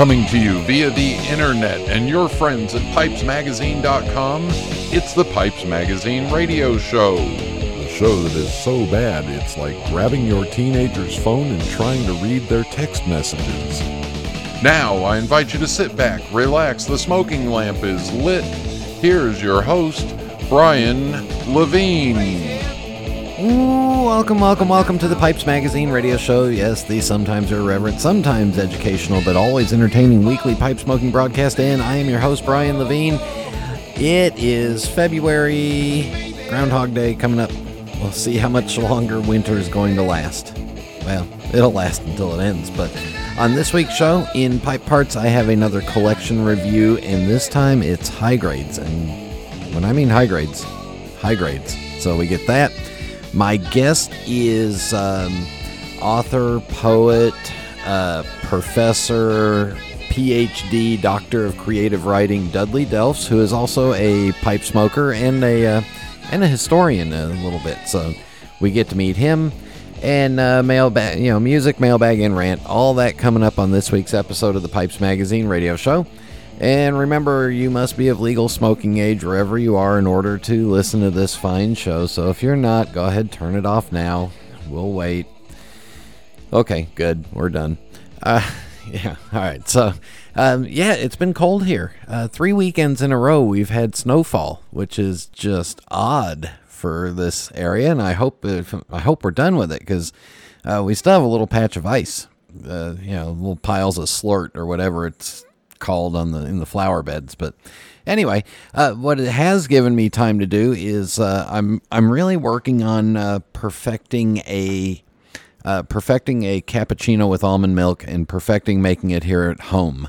Coming to you via the internet and your friends at pipesmagazine.com, it's the Pipes Magazine radio show. The show that is so bad it's like grabbing your teenager's phone and trying to read their text messages. Now, I invite you to sit back, relax, the smoking lamp is lit. Here's your host, Brian Levine. Ooh, welcome, welcome, welcome to the Pipes Magazine radio show. Yes, the sometimes irreverent, sometimes educational, but always entertaining weekly pipe smoking broadcast. And I am your host, Brian Levine. It is February, Groundhog Day coming up. We'll see how much longer winter is going to last. Well, it'll last until it ends, but on this week's show, in Pipe Parts, I have another collection review, and this time it's high grades. And when I mean high grades, high grades. So we get that. My guest is um, author, poet, uh, professor, PhD, doctor of creative writing, Dudley Delffs, who is also a pipe smoker and a uh, and a historian a little bit. So we get to meet him and uh, mailbag, you know, music, mailbag, and rant. All that coming up on this week's episode of the Pipes Magazine radio show. And remember, you must be of legal smoking age wherever you are in order to listen to this fine show. So if you're not, go ahead, turn it off now. We'll wait. Okay, good. We're done. Uh, yeah, all right. So, um, yeah, it's been cold here. Uh, three weekends in a row, we've had snowfall, which is just odd for this area. And I hope if, I hope we're done with it because uh, we still have a little patch of ice. Uh, you know, little piles of slurt or whatever it's called on the in the flower beds. But anyway, uh, what it has given me time to do is uh, I'm I'm really working on uh, perfecting a uh, perfecting a cappuccino with almond milk and perfecting making it here at home.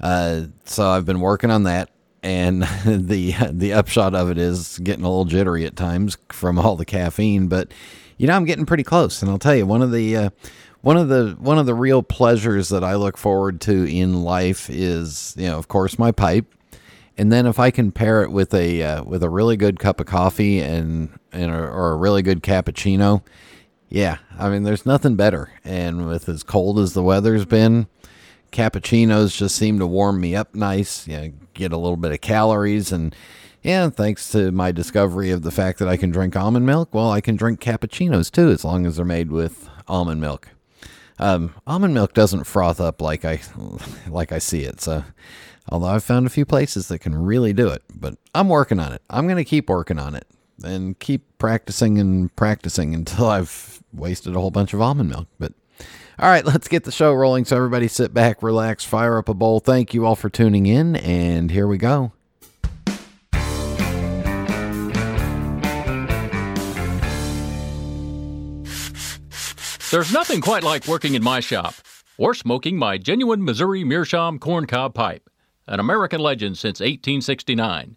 Uh, so I've been working on that. And the the upshot of it is getting a little jittery at times from all the caffeine, but you know I'm getting pretty close. And I'll tell you one of the uh, one of the one of the real pleasures that I look forward to in life is, you know, of course, my pipe, and then if I can pair it with a uh, with a really good cup of coffee and and a, or a really good cappuccino, yeah, I mean, there's nothing better. And with as cold as the weather's been, cappuccinos just seem to warm me up nice. You know, get a little bit of calories and. Yeah, thanks to my discovery of the fact that I can drink almond milk, well, I can drink cappuccinos too, as long as they're made with almond milk. Um, almond milk doesn't froth up like I like I see it. So, although I've found a few places that can really do it, but I'm working on it. I'm going to keep working on it and keep practicing and practicing until I've wasted a whole bunch of almond milk. But all right, let's get the show rolling. So everybody sit back, relax, fire up a bowl. Thank you all for tuning in, and here we go. There's nothing quite like working in my shop or smoking my genuine Missouri Meerschaum corncob pipe, an American legend since 1869.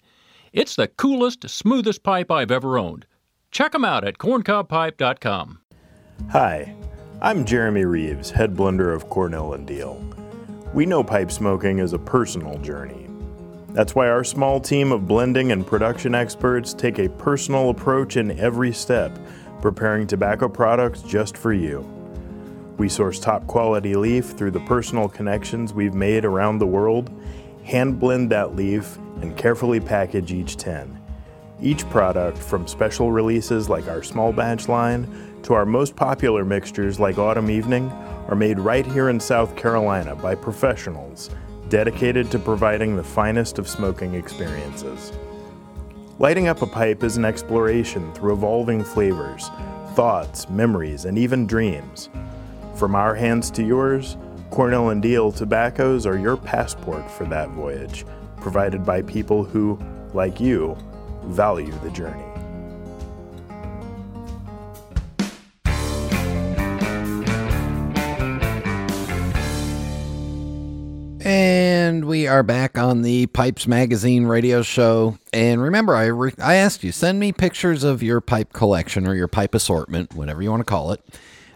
It's the coolest, smoothest pipe I've ever owned. Check them out at corncobpipe.com. Hi, I'm Jeremy Reeves, head blender of Cornell and Diehl. We know pipe smoking is a personal journey. That's why our small team of blending and production experts take a personal approach in every step preparing tobacco products just for you. We source top quality leaf through the personal connections we've made around the world, hand blend that leaf, and carefully package each tin. Each product, from special releases like our small batch line to our most popular mixtures like Autumn Evening, are made right here in South Carolina by professionals dedicated to providing the finest of smoking experiences. Lighting up a pipe is an exploration through evolving flavors, thoughts, memories, and even dreams. From our hands to yours, Cornell and Diehl tobaccos are your passport for that voyage, provided by people who, like you, value the journey. And we are back on the Pipes Magazine radio show. And remember, I, re- I asked you, send me pictures of your pipe collection or your pipe assortment, whatever you want to call it.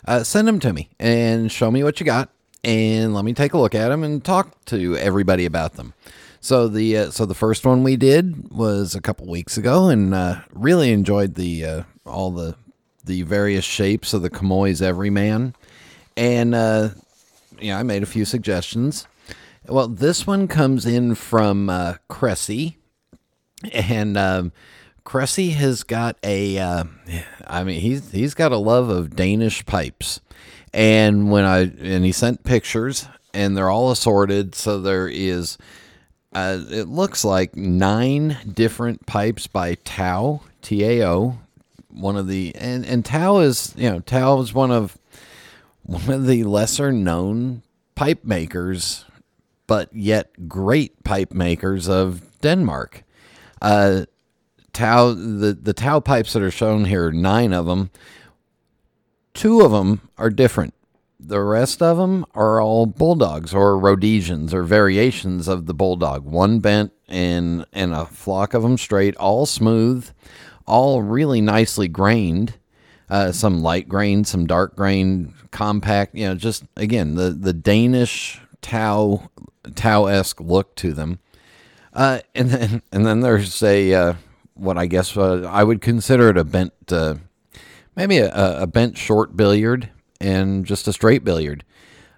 Uh, send them to me and show me what you got. And let me take a look at them and talk to everybody about them. So the uh, so the first one we did was a couple weeks ago, and uh, really enjoyed the uh, all the the various shapes of the Comoy's Everyman, and uh, yeah, I made a few suggestions. Well, this one comes in from uh, Cressy, and um, Cressy has got a. Uh, I mean, he's he's got a love of Danish pipes, and when I and he sent pictures, and they're all assorted. So there is, uh, it looks like nine different pipes by Tao T A O. One of the and and Tao is you know Tao is one of one of the lesser known pipe makers, but yet great pipe makers of Denmark. Uh, Tao the the Tao pipes that are shown here, nine of them. Two of them are different. The rest of them are all bulldogs or Rhodesians or variations of the bulldog. One bent and and a flock of them straight, all smooth, all really nicely grained. Uh, some light grain, some dark grain, compact. You know, just again the the Danish Tao Tao esque look to them. Uh, and then and then there's a uh, what I guess uh, I would consider it a bent, uh, maybe a, a, bent short billiard and just a straight billiard.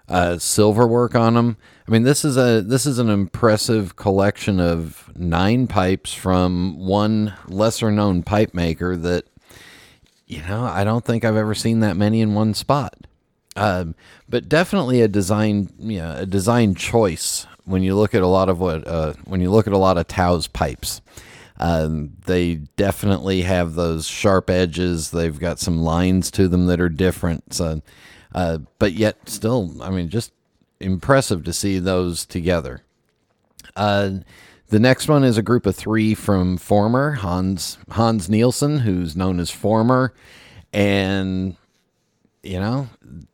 Uh, silver work on them. I mean, this is a this is an impressive collection of nine pipes from one lesser known pipe maker that you know I don't think I've ever seen that many in one spot. Um, but definitely a design, you know, a design choice when you look at a lot of what uh, when you look at a lot of Tao's pipes. Um, they definitely have those sharp edges. They've got some lines to them that are different. So, uh, but yet still, I mean, just impressive to see those together. Uh, the next one is a group of three from Former Hans Hans Nielsen, who's known as Former, and you know,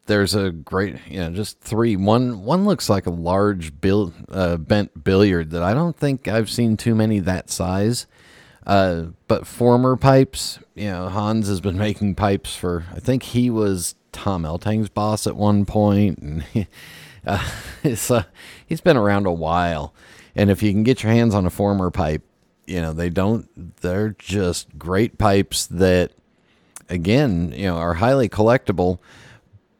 there's a great, you know, just three. One one looks like a large bill, uh, bent billiard that I don't think I've seen too many that size. Uh, but former pipes, you know, Hans has been making pipes for. I think he was Tom Eltang's boss at one point, and he, uh, uh, he's been around a while. And if you can get your hands on a former pipe, you know they don't. They're just great pipes that again, you know, are highly collectible,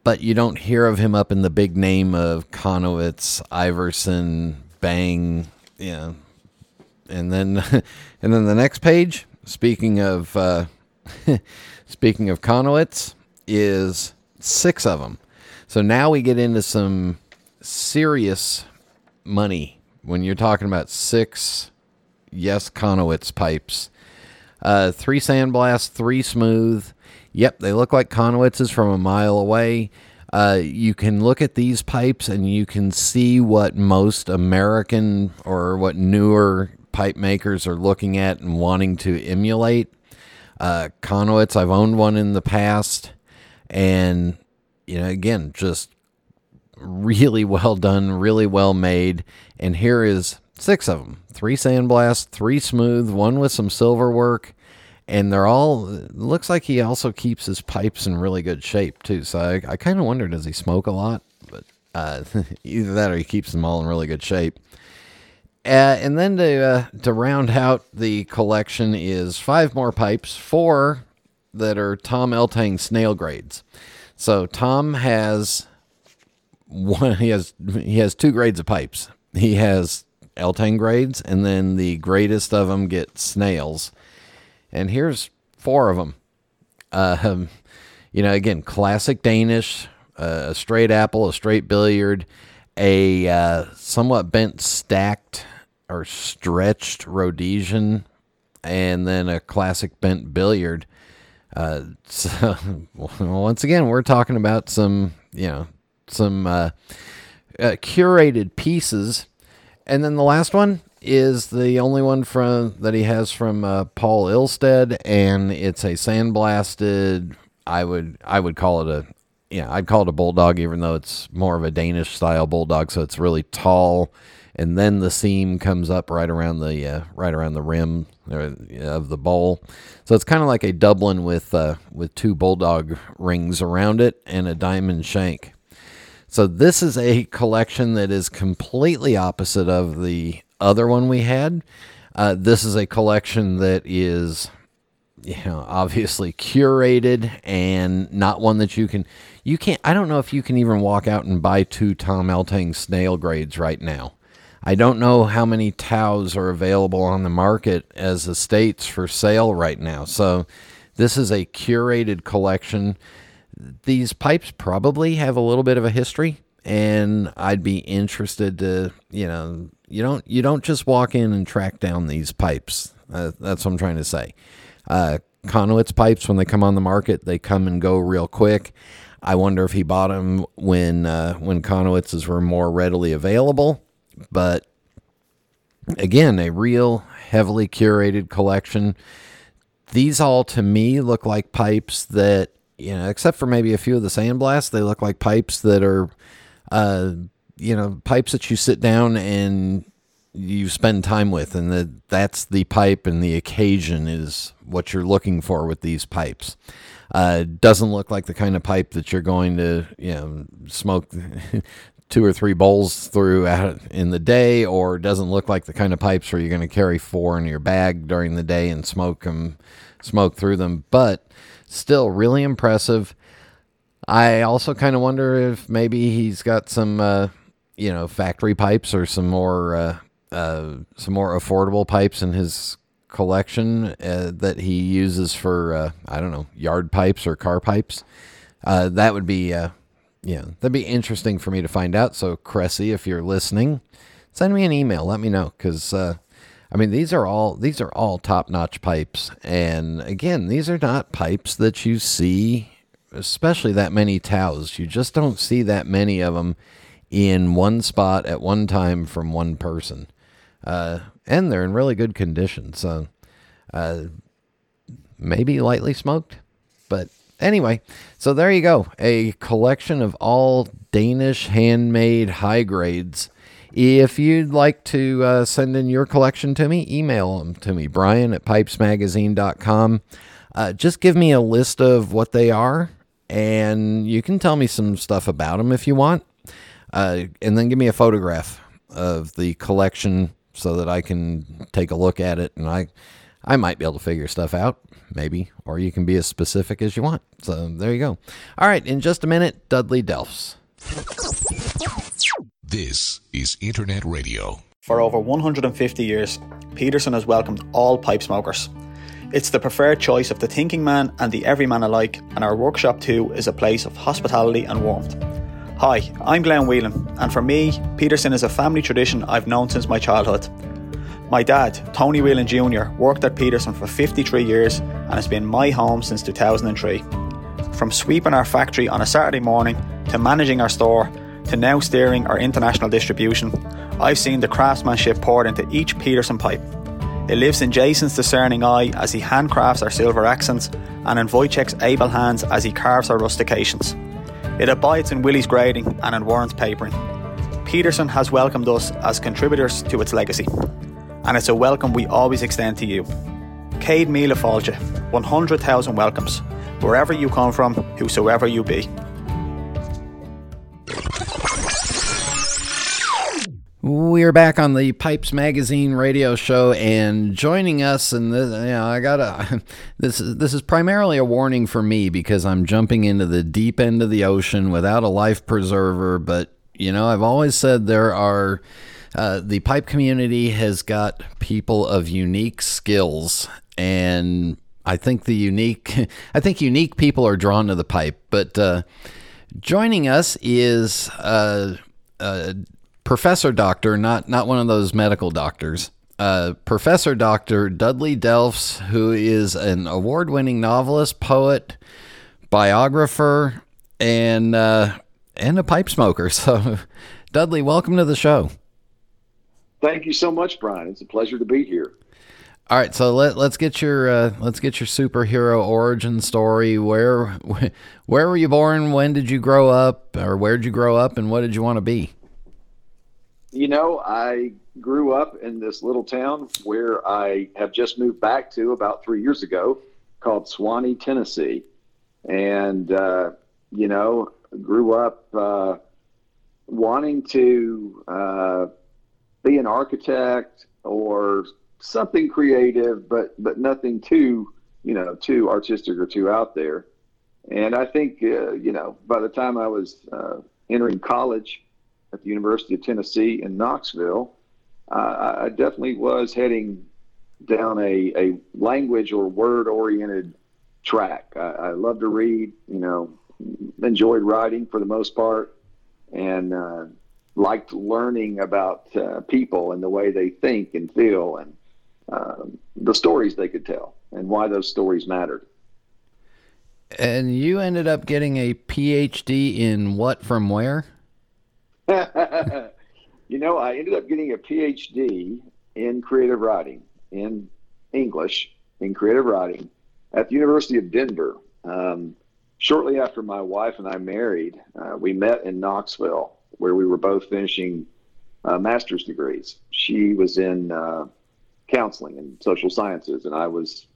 but you don't hear of him up in the big name of Chonowitsch, Ivarsson, Bang, you know. And then and then the next page, speaking of uh, speaking of Chonowitsch, is six of them. So now we get into some serious money when you're talking about six yes Chonowitsch pipes. Uh, three sandblast, three smooth, Yep, they look like Chonowitsch's from a mile away. Uh, you can look at these pipes and you can see what most American or what newer pipe makers are looking at and wanting to emulate. Uh, Chonowitsch, I've owned one in the past, and you know, again, just really well done, really well made. And here is six of them: three sandblast, three smooth, one with some silver work, and they're all looks like he also keeps his pipes in really good shape too. So I, I kind of wonder does he smoke a lot? But uh, either that or he keeps them all in really good shape. Uh, and then to uh, to round out the collection is five more pipes, four that are Tom Eltang snail grades. So Tom has one. He has he has two grades of pipes. He has Eltang grades, and then the greatest of them get snails and here's four of them. Uh, you know, again, classic Danish, uh, a straight apple, a straight billiard, a uh, somewhat bent stacked or stretched Rhodesian, and then a classic bent billiard. Uh, so once again, we're talking about some, you know, some uh, uh, curated pieces. And then the last one is the only one from that he has from uh, Poul Ilsted, and it's a sandblasted. I would I would call it a yeah I'd call it a bulldog, even though it's more of a Danish style bulldog. So it's really tall, and then the seam comes up right around the uh, right around the rim of the bowl. So it's kind of like a Dublin with uh, with two bulldog rings around it and a diamond shank. So this is a collection that is completely opposite of the other one we had. Uh, this is a collection that is, you know, obviously curated and not one that you can. You can't. I don't know if you can even walk out and buy two Tom Eltang snail grades right now. I don't know how many Taos are available on the market as estates for sale right now. So this is a curated collection. These pipes probably have a little bit of a history and I'd be interested to, you know, you don't you don't just walk in and track down these pipes. Uh, that's what I'm trying to say. Uh, Chonowitsch pipes, when they come on the market, they come and go real quick. I wonder if he bought them when uh, when Chonowitsches were more readily available. But again, a real heavily curated collection. These all to me look like pipes that you know, except for maybe a few of the sandblasts, they look like pipes that are, uh, you know, pipes that you sit down and you spend time with, and that that's the pipe and the occasion is what you're looking for with these pipes. Uh, doesn't look like the kind of pipe that you're going to, you know, smoke two or three bowls through in the day, or doesn't look like the kind of pipes where you're going to carry four in your bag during the day and smoke them, smoke through them. But still, really impressive. I also kind of wonder if maybe he's got some, uh, you know, factory pipes or some more, uh, uh, some more affordable pipes in his collection uh, that he uses for uh, I don't know yard pipes or car pipes. Uh, that would be yeah that'd be interesting for me to find out. So Cressy, if you're listening, send me an email. Let me know because I mean these are all these are all top notch pipes, and again these are not pipes that you see, especially that many Taos. You just don't see that many of them in one spot at one time from one person. Uh, and they're in really good condition. So uh, maybe lightly smoked, but anyway. So there you go, a collection of all Danish handmade high grades. If you'd like to uh, send in your collection to me, email them to me, Brian at pipesmagazine.com. Uh, just give me a list of what they are, and you can tell me some stuff about them if you want. Uh, and then give me a photograph of the collection so that I can take a look at it and I I might be able to figure stuff out, maybe, or you can be as specific as you want. So there you go. All right, in just a minute, Dudley Delffs. This is Internet Radio. For over 150 years, Peterson has welcomed all pipe smokers. It's the preferred choice of the thinking man and the everyman alike, and our workshop too is a place of hospitality and warmth. Hi, I'm Glenn Whelan, and for me, Peterson is a family tradition I've known since my childhood. My dad, Tony Whelan Jr., worked at Peterson for 53 years and has been my home since 2003. From sweeping our factory on a Saturday morning, to managing our store, to now steering our international distribution, I've seen the craftsmanship poured into each Peterson pipe. It lives in Jason's discerning eye as he handcrafts our silver accents and in Wojciech's able hands as he carves our rustications. It abides in Willie's grading and in Warren's papering. Peterson has welcomed us as contributors to its legacy, and it's a welcome we always extend to you. Céad Míle Fáilte, 100,000 welcomes, wherever you come from, whosoever you be. We're back on the Pipes Magazine radio show, and joining us, and this, you know, I gotta. This is this is primarily a warning for me because I'm jumping into the deep end of the ocean without a life preserver. But you know, I've always said there are. Uh, the pipe community has got people of unique skills, and I think the unique, I think unique people are drawn to the pipe. But uh, joining us is. Uh, uh Professor Doctor, not not one of those medical doctors. Uh, Professor Doctor Dudley Delffs, who is an award-winning novelist, poet, biographer, and uh, and a pipe smoker. So, Dudley, welcome to the show. Thank you so much, Brian. It's a pleasure to be here. All right, so let let's get your uh, let's get your superhero origin story. Where where were you born? When did you grow up, or where did you grow up, and what did you want to be? You know, I grew up in this little town where I have just moved back to about three years ago called Sewanee, Tennessee. And, uh, you know, grew up uh, wanting to uh, be an architect or something creative, but, but nothing too, you know, too artistic or too out there. And I think, uh, you know, by the time I was uh, entering college, at the University of Tennessee in Knoxville, uh, I definitely was heading down a, a language or word oriented track. I, I love to read, you know, enjoyed writing for the most part, and uh, liked learning about uh, people and the way they think and feel and uh, the stories they could tell and why those stories mattered. And you ended up getting a PhD in what from where? you know, I ended up getting a PhD in creative writing, in English, in creative writing at the University of Denver. Um, shortly after my wife and I married, uh, we met in Knoxville, where we were both finishing uh, master's degrees. She was in uh, counseling and social sciences, and I was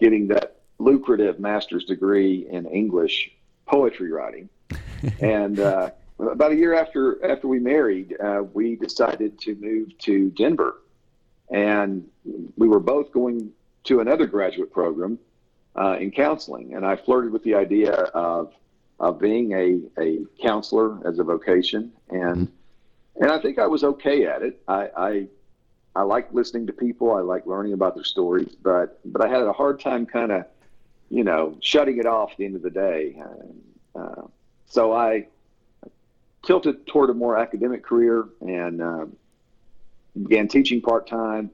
getting that lucrative master's degree in English poetry writing. and uh, about a year after after we married, uh, we decided to move to Denver, and we were both going to another graduate program uh, in counseling. And I flirted with the idea of of being a, a counselor as a vocation, and and I think I was okay at it. I, I I like listening to people. I like learning about their stories, but but I had a hard time kind of, you know, shutting it off at the end of the day. Uh, so I tilted toward a more academic career and uh, began teaching part time,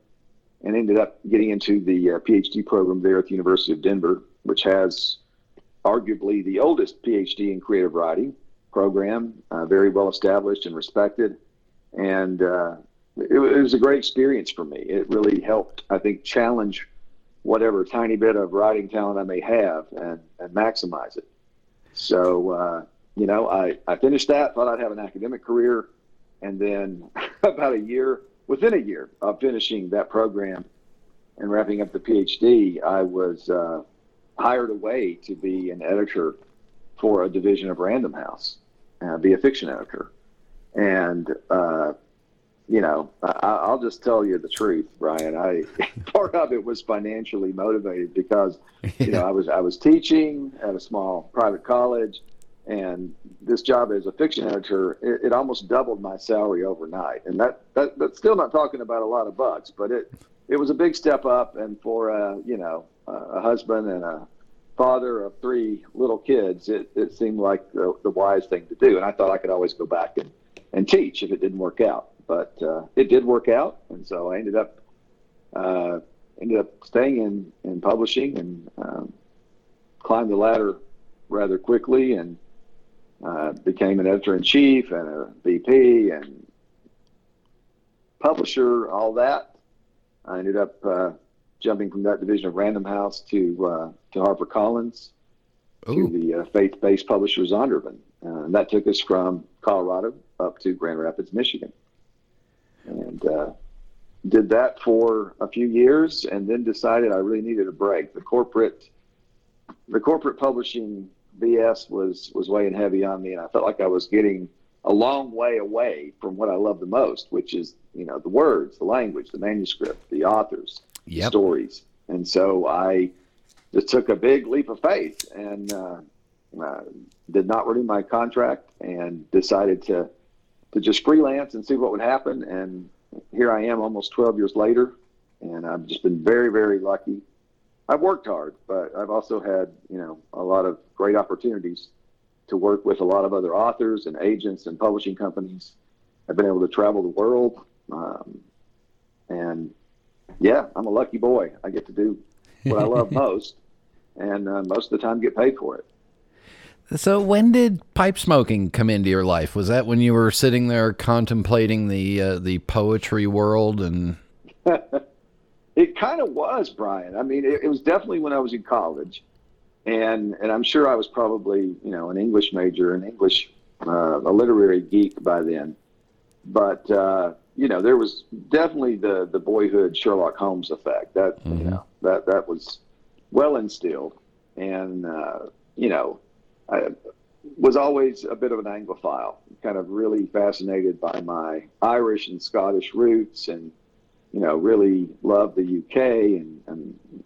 and ended up getting into the uh, PhD program there at the University of Denver, which has arguably the oldest PhD in creative writing program, uh, very well established and respected, and uh, it, it, was a great experience for me. It really helped, I think, challenge whatever tiny bit of writing talent I may have and, and maximize it. So, uh, you know, I, I finished that, thought I'd have an academic career. And then about a year, within a year of finishing that program and wrapping up the PhD, I was uh, hired away to be an editor for a division of Random House, uh, be a fiction editor. And uh, you know, I, will just tell you the truth, Brian. I part of it was financially motivated because you know I was I was teaching at a small private college, and this job as a fiction editor it, it almost doubled my salary overnight, and that, that that's still not talking about a lot of bucks, but it it was a big step up, and for a you know a husband and a father of three little kids, it, it seemed like the, the wise thing to do, and I thought I could always go back and and teach if it didn't work out. But uh, it did work out, and so I ended up uh, ended up staying in in publishing and um, climbed the ladder rather quickly and uh, became an editor in chief and a VP and publisher, all that. I ended up uh, jumping from that division of Random House to uh, to HarperCollins to the uh, faith-based publisher Zondervan, and that took us from Colorado up to Grand Rapids, Michigan and uh, did that for a few years, and then decided I really needed a break. The corporate, the corporate publishing BS was was weighing heavy on me, and I felt like I was getting a long way away from what I love the most, which is you know the words, the language, the manuscript, the authors, yep. the stories. And so I just took a big leap of faith and uh, uh, did not renew my contract and decided to to just freelance and see what would happen. And here I am almost 12 years later, and I've just been very, very lucky. I've worked hard, but I've also had, you know, a lot of great opportunities to work with a lot of other authors and agents and publishing companies. I've been able to travel the world. Um, and yeah, I'm a lucky boy. I get to do what I love most, and uh, most of the time get paid for it. So when did pipe smoking come into your life? Was that when you were sitting there contemplating the uh, the poetry world and? it kind of was, Brian. I mean, it, it, was definitely when I was in college, and and I'm sure I was probably you know an English major, an English uh, a literary geek by then, but uh, you know there was definitely the the boyhood Sherlock Holmes effect. That mm-hmm. you know that that was well instilled, and uh, you know I was always a bit of an Anglophile, kind of really fascinated by my Irish and Scottish roots, and you know, really love the UK and, and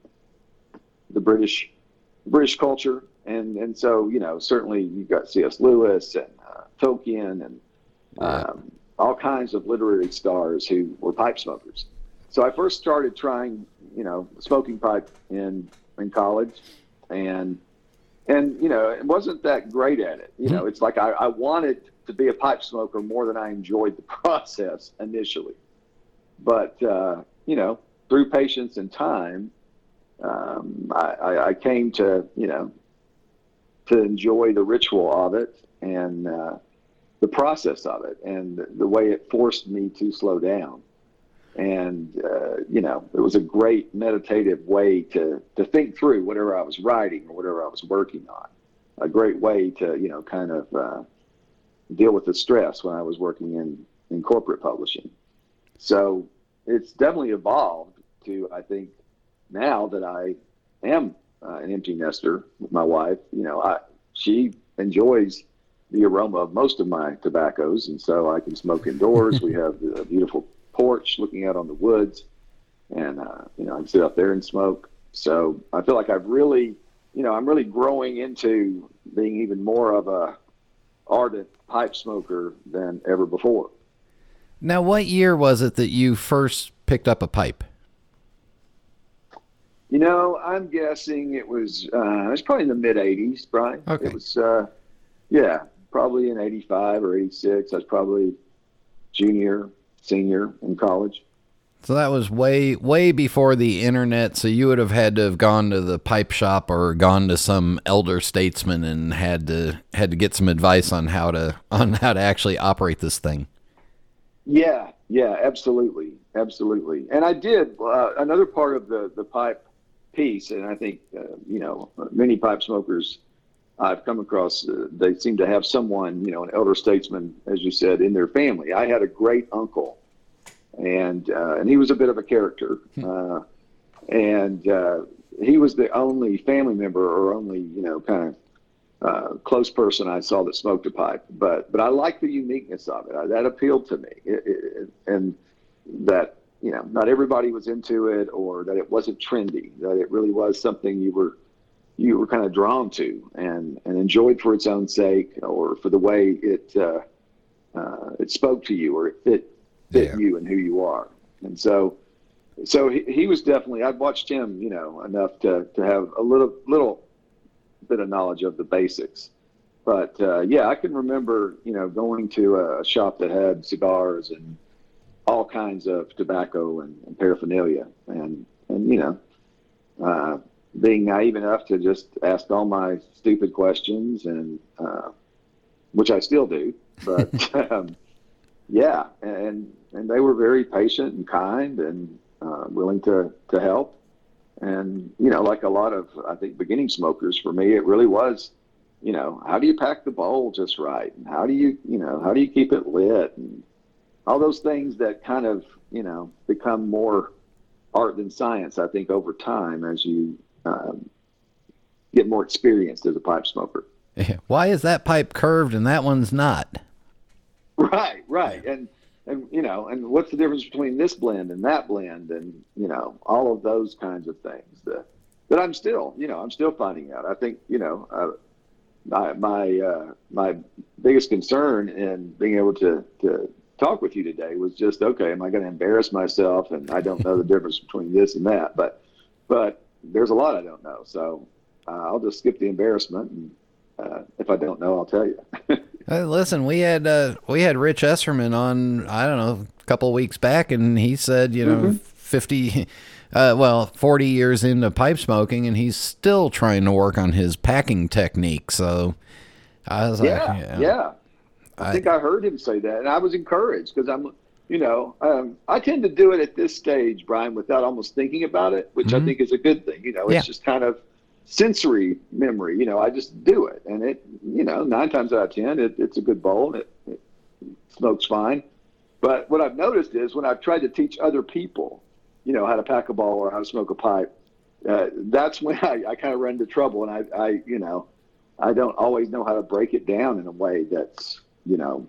the British British culture, and and so you know, certainly you've got C.S. Lewis and uh, Tolkien and um, all kinds of literary stars who were pipe smokers. So I first started trying, you know, smoking pipe in in college, and and you know, it wasn't that great at it. You know, it's like I, I wanted to be a pipe smoker more than I enjoyed the process initially, but uh, you know, through patience and time, um, I, I, came to you know to enjoy the ritual of it and uh, the process of it and the, the way it forced me to slow down. And, uh, you know, it was a great meditative way to, to think through whatever I was writing or whatever I was working on. A great way to, you know, kind of uh, deal with the stress when I was working in, in corporate publishing. So it's definitely evolved to, I think, now that I am uh, an empty nester with my wife, you know, I, she enjoys the aroma of most of my tobaccos, and so I can smoke indoors. we have a beautiful porch looking out on the woods, and uh, you know I can sit up there and smoke. So I feel like I've really, you know, I'm really growing into being even more of a ardent pipe smoker than ever before. Now, what year was it that you first picked up a pipe? You know, I'm guessing it was uh, it was probably in the mid '80s, Brian. Okay. It was, uh, yeah, probably in '85 or '86. I was probably junior, senior in college. So that was way, way before the internet. So you would have had to have gone to the pipe shop or gone to some elder statesman and had to had to get some advice on how to on how to actually operate this thing. Yeah, yeah, absolutely, absolutely. And I did uh, another part of the the pipe piece, and I think uh, you know many pipe smokers I've come across uh, they seem to have someone you know an elder statesman, as you said, in their family. I had a great uncle, and uh, and he was a bit of a character, uh, and uh, he was the only family member or only you know kind of. Uh, close person I saw that smoked a pipe, but but I like the uniqueness of it. I, that appealed to me, it, it, and that you know, not everybody was into it or that it wasn't trendy, that it really was something you were you were kind of drawn to and, and enjoyed for its own sake or for the way it uh, uh, it spoke to you or it fit fit Yeah. you and who you are. And so so he, he was definitely I've watched him, you know, enough to, to have a little little bit of knowledge of the basics. But uh, yeah, I can remember, you know, going to a shop that had cigars and all kinds of tobacco and, and paraphernalia, and and you know, uh, being naive enough to just ask all my stupid questions, and uh, which I still do, but um, yeah, and and they were very patient and kind and uh, willing to to help, and you know, like a lot of I think beginning smokers, for me, it really was. You know, how do you pack the bowl just right? And how do you, you know, how do you keep it lit? And all those things that kind of you know become more art than science i think over time as you um, get more experienced as a pipe smoker Why is that pipe curved and that one's not? right right and and you know and what's the difference between this blend and that blend and you know all of those kinds of things that that i'm still you know i'm still finding out. I think you know uh, my my uh, my biggest concern in being able to to talk with you today was just okay am i going to embarrass myself and i don't know the difference between this and that but but there's a lot i don't know. So uh, i'll just skip the embarrassment and uh, if i don't know i'll tell you Uh, listen, we had uh, we had Rich Esserman on I don't know a couple of weeks back, and he said you know fifty, uh, well forty years into pipe smoking, and he's still trying to work on his packing technique. So I was yeah, like, yeah. yeah, I, think I heard him say that, and I was encouraged because I'm, you know, um, I tend to do it at this stage, Brian, without almost thinking about it, which I think is a good thing. You know, it's Yeah. just kind of sensory memory. You know, I just do it, and it, you know, nine times out of ten, it, it's a good bowl. It, it smokes fine. But what I've noticed is when I've tried to teach other people, you know, how to pack a ball or how to smoke a pipe, uh, that's when I, I kind of run into trouble, and I, I, you know, I don't always know how to break it down in a way that's, you know,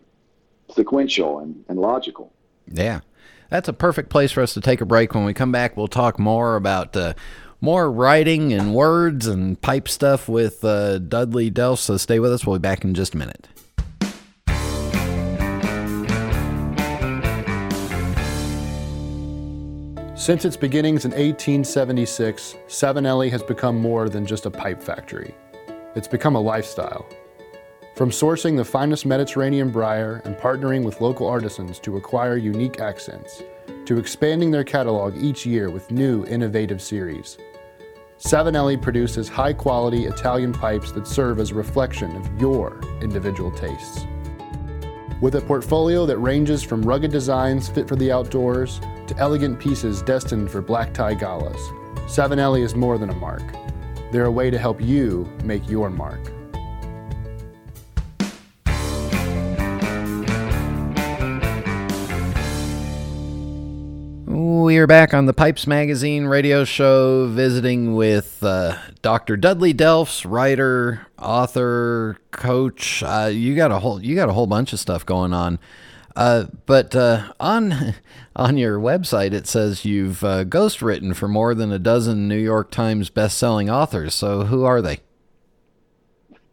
sequential and, and logical. Yeah. That's a perfect place for us to take a break. When we come back, we'll talk more about uh, more writing and words and pipe stuff with uh, Dudley Delf. So stay with us. We'll be back in just a minute. Since its beginnings in 1876, Savinelli has become more than just a pipe factory. It's become a lifestyle. From sourcing the finest Mediterranean briar and partnering with local artisans to acquire unique accents, to expanding their catalog each year with new innovative series, Savinelli produces high quality Italian pipes that serve as a reflection of your individual tastes. With a portfolio that ranges from rugged designs fit for the outdoors to elegant pieces destined for black tie galas, Savinelli is more than a mark. They're a way to help you make your mark. We are back on the Pipes Magazine radio show, visiting with uh, Dr. Dudley Delffs, writer, author, coach. Uh, you got a whole you got a whole bunch of stuff going on. Uh, but uh, on on your website, it says you've uh, ghostwritten for more than a dozen New York Times best-selling authors. So who are they?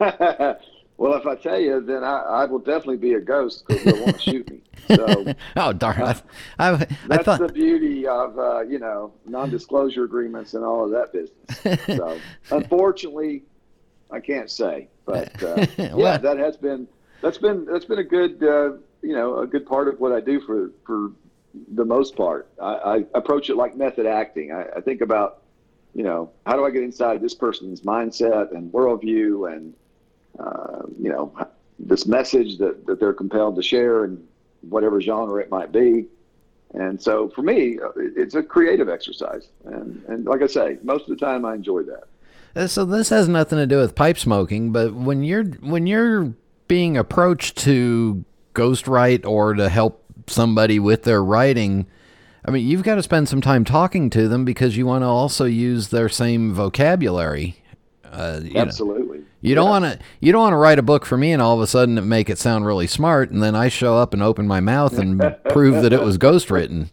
well, if I tell you, then I, I will definitely be a ghost because they won't shoot me. So oh darn! I, I, I that's thought the beauty of uh, you know non-disclosure agreements and all of that business. So unfortunately, I can't say, but uh, yeah, that has been that's been that's been a good uh, you know a good part of what I do for for the most part. I, I approach it like method acting. I, I think about you know how do I get inside this person's mindset and worldview and uh, you know this message that, that they're compelled to share in whatever genre it might be. And so for me, uh, it's a creative exercise. And, and like I say, most of the time I enjoy that. Uh, So this has nothing to do with pipe smoking, but when you're when you're being approached to ghostwrite or to help somebody with their writing, I mean, you've got to spend some time talking to them because you want to also use their same vocabulary. Uh, you know. You don't want to you don't want to write a book for me and all of a sudden make it sound really smart and then I show up and open my mouth and prove that it was ghostwritten.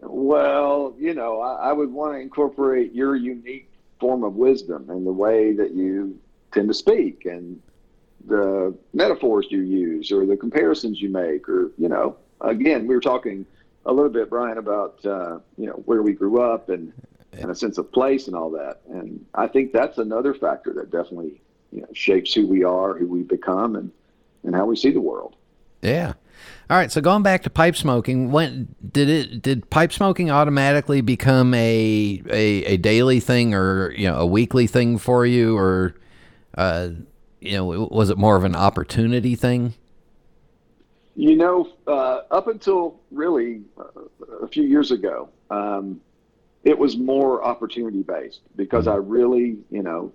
Well, you know, I, I would want to incorporate your unique form of wisdom and the way that you tend to speak and the metaphors you use or the comparisons you make or, you know, again, we were talking a little bit, Brian, about, uh, you know, where we grew up and, and a sense of place and all that. And I think that's another factor that definitely, you know, shapes who we are, who we become and, and how we see the world. Yeah. All right, so going back to pipe smoking, when did it did pipe smoking automatically become a a, a daily thing or you know a weekly thing for you or uh you know was it more of an opportunity thing? You know, uh, up until really uh, a few years ago, um, it was more opportunity based because I really, you know,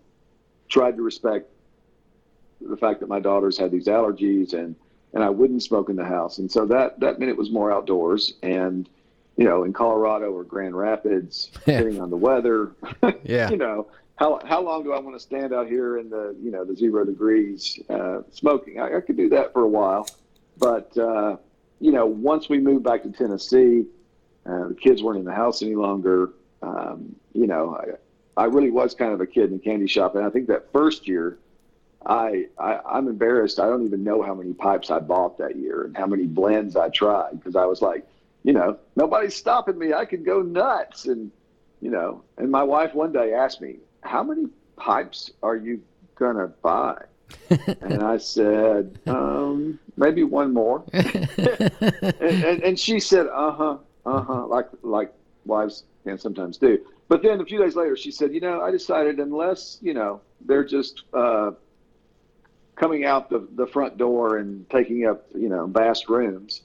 tried to respect the fact that my daughters had these allergies and and I wouldn't smoke in the house, and so that that meant it was more outdoors and. You know, in Colorado or Grand Rapids, depending on the weather. Yeah. you know, how how long do I want to stand out here in the you know the zero degrees uh, smoking? I, I could do that for a while, but uh, you know, once we moved back to Tennessee, uh, the kids weren't in the house any longer. Um, you know, I, I really was kind of a kid in a candy shop, and I think that first year, I, I I'm embarrassed. I don't even know how many pipes I bought that year and how many blends I tried because I was like, you know, nobody's stopping me. I could go nuts, and you know, and my wife one day asked me, "How many pipes are you gonna buy?" and I said, um, maybe one more. and, and, and she said, uh huh, uh huh, like like wives can sometimes do. But then a few days later, she said, you know, I decided unless you know they're just uh, coming out the the front door and taking up you know vast rooms,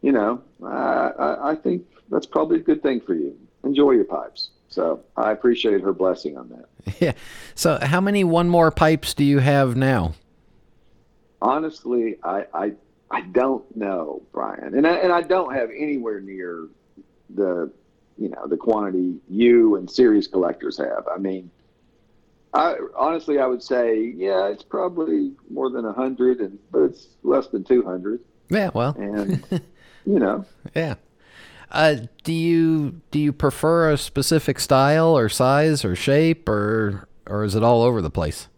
you know, I, I, I think that's probably a good thing for you. Enjoy your pipes. So I appreciate her blessing on that. Yeah. So how many one more pipes do you have now? honestly, I, I I don't know, Brian, and I, and I don't have anywhere near the you know the quantity you and serious collectors have. I mean, I honestly I would say yeah, it's probably more than a hundred, and but it's less than two hundred, Yeah, well, and you know. yeah. Uh, do you do you prefer a specific style or size or shape or or is it all over the place?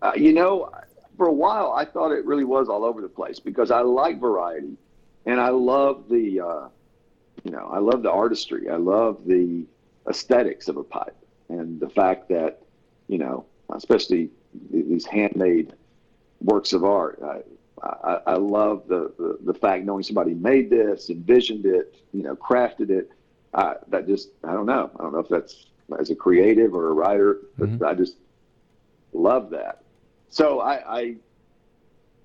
Uh, you know, for a while, I thought it really was all over the place because I like variety, and I love the uh, you know, I love the artistry. I love the aesthetics of a pipe and the fact that, you know, especially these handmade works of art. I, I, I love the, the, the fact knowing somebody made this, envisioned it, you know, crafted it. Uh, that just I don't know. I don't know if that's as a creative or a writer, but mm-hmm. I just love that. So I, I,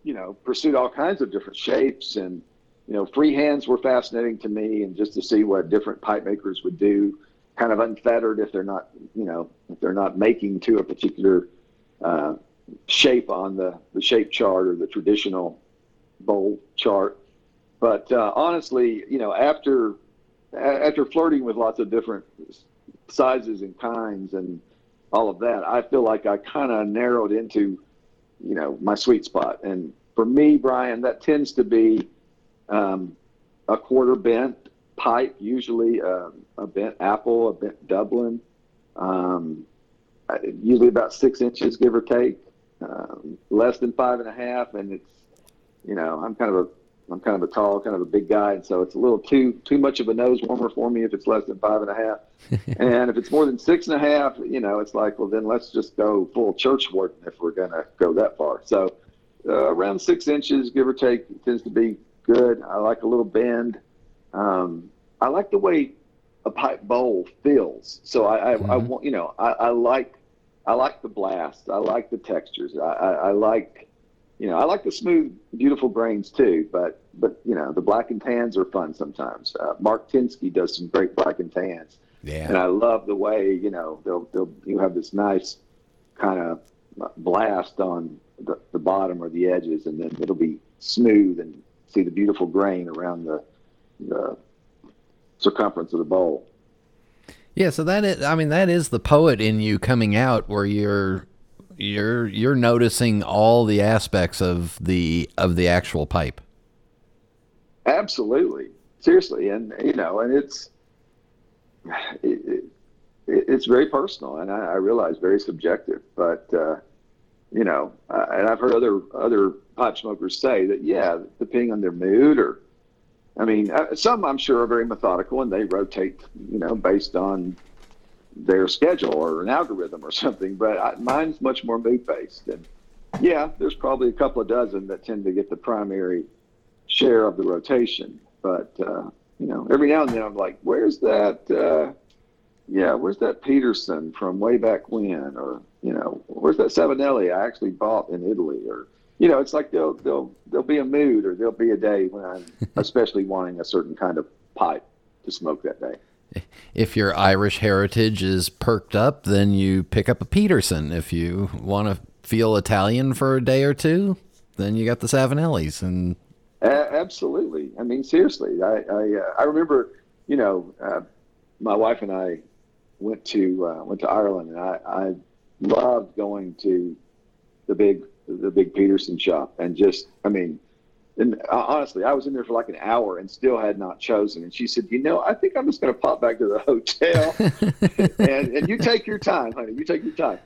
you know, pursued all kinds of different shapes and you know, free hands were fascinating to me, and just to see what different pipe makers would do, kind of unfettered if they're not, you know, if they're not making to a particular uh, shape on the, the shape chart or the traditional bowl chart. But uh, honestly, you know, after after flirting with lots of different sizes and kinds and all of that, I feel like I kind of narrowed into, you know, my sweet spot. And for me, Brian, that tends to be um, a quarter bent pipe, usually uh, a bent apple, a bent Dublin, um, usually about six inches, give or take um, less than five and a half, and it's you know I'm kind of a I'm kind of a tall, kind of a big guy, and so it's a little too too much of a nose warmer for me if it's less than five and a half. and if it's more than six and a half, you know, it's like, well, then let's just go full Churchwarden if we're gonna go that far. So uh, around six inches, give or take, tends to be good. I like a little bend. Um, I like the way a pipe bowl feels. So I, I, mm-hmm. I want, you know, I, I like I like the blast. I like the textures. I, I, I, like, you know, I like the smooth, beautiful grains too. But but you know, the black and tans are fun sometimes. Uh, Mark Tinsky does some great black and tans. Yeah. And I love the way you know they'll they'll you have this nice kind of blast on the, the bottom or the edges, and then it'll be smooth and see the beautiful grain around the the circumference of the bowl. Yeah, so that is, I mean, that is the poet in you coming out, where you're you're you're noticing all the aspects of the of the actual pipe. Absolutely, seriously, and you know, and it's it, it, it's very personal, and I, I, realize very subjective, but uh, you know, uh, and I've heard other other pipe smokers say that yeah, depending on their mood or I mean, uh, some I'm sure are very methodical and they rotate, you know, based on their schedule or an algorithm or something. But I, mine's much more mood based. And yeah, there's probably a couple of dozen that tend to get the primary share of the rotation. But, uh, you know, every now and then I'm like, where's that? Uh, yeah, where's that Peterson from way back when? Or, you know, where's that Savinelli I actually bought in Italy? Or, you know, it's like there'll there'll there'll be a mood or there'll be a day when I'm especially wanting a certain kind of pipe to smoke that day. If your Irish heritage is perked up, then you pick up a Peterson. If you want to feel Italian for a day or two, then you got the Savinellis and. absolutely. I mean, seriously, I I, uh, I remember, you know, uh, my wife and I went to uh, went to Ireland, and I, I loved going to the big the big Peterson shop, and just I mean, and honestly, I was in there for like an hour and still had not chosen. And she said, "You know, I think I'm just going to pop back to the hotel, and and you take your time, honey. You take your time,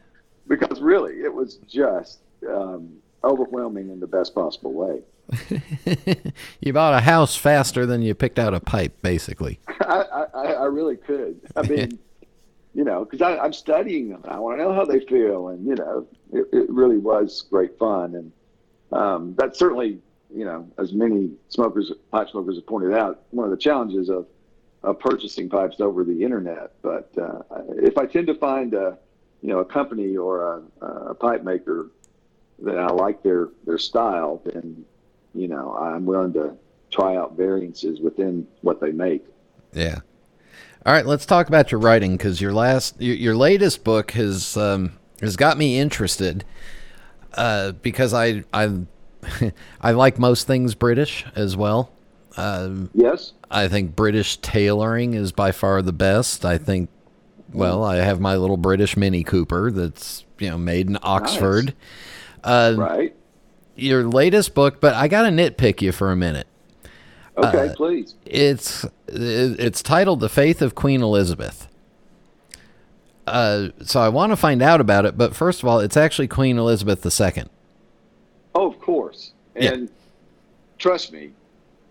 because really, it was just um, overwhelming in the best possible way." you bought a house faster than you picked out a pipe, basically. I, I, I really could. I mean, you know, because I'm studying them. and I want to know how they feel, and you know, it, it really was great fun, and um, certainly, you know, as many smokers, pipe smokers have pointed out, one of the challenges of, of purchasing pipes over the internet. But uh, if I tend to find a, you know, a company or a, a pipe maker that I like their their style, then you know, I'm willing to try out variances within what they make. Yeah. All right, let's talk about your writing because your last, your, your, latest book has um, has got me interested uh, because I I I like most things British as well. Um, yes, I think British tailoring is by far the best. I think. Well, I have my little British Mini Cooper that's you know made in Oxford. Nice. Uh, right. Your latest book, but I got to nitpick you for a minute. Okay, uh, please. It's it's titled "The Faith of Queen Elizabeth." Uh, so I want to find out about it, but first of all, it's actually Queen Elizabeth II. Oh, of course, and yeah. trust me,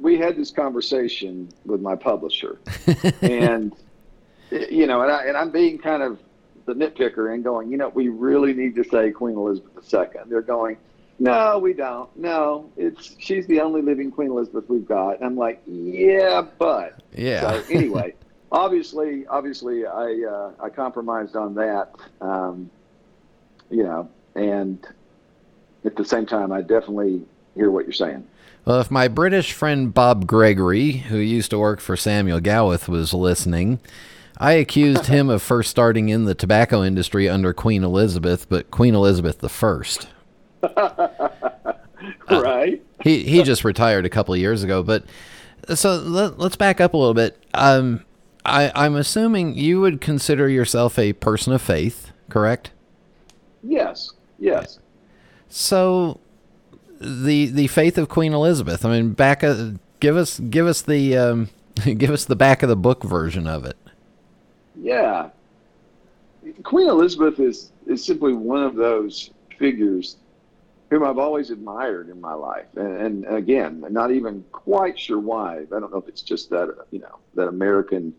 we had this conversation with my publisher, and you know, and, I, and I'm being kind of the nitpicker and going, you know, we really need to say Queen Elizabeth II. They're going, no, we don't. No, it's she's the only living Queen Elizabeth we've got. And I'm like, yeah, but Yeah. So anyway, obviously, obviously, I uh, I compromised on that. Um, you know, and at the same time, I definitely hear what you're saying. Well, if my British friend Bob Gregory, who used to work for Samuel Gawith, was listening, I accused him of first starting in the tobacco industry under Queen Elizabeth, but Queen Elizabeth the First. right. He he just retired a couple of years ago, but so let, let's back up a little bit. Um, I I'm assuming you would consider yourself a person of faith, correct? Yes. Yes. So the the faith of Queen Elizabeth. I mean, back uh, give us give us the um, give us the back of the book version of it. Yeah. Queen Elizabeth is, is simply one of those figures whom I've always admired in my life. And, and again, not even quite sure why. I don't know if it's just that, you know, that American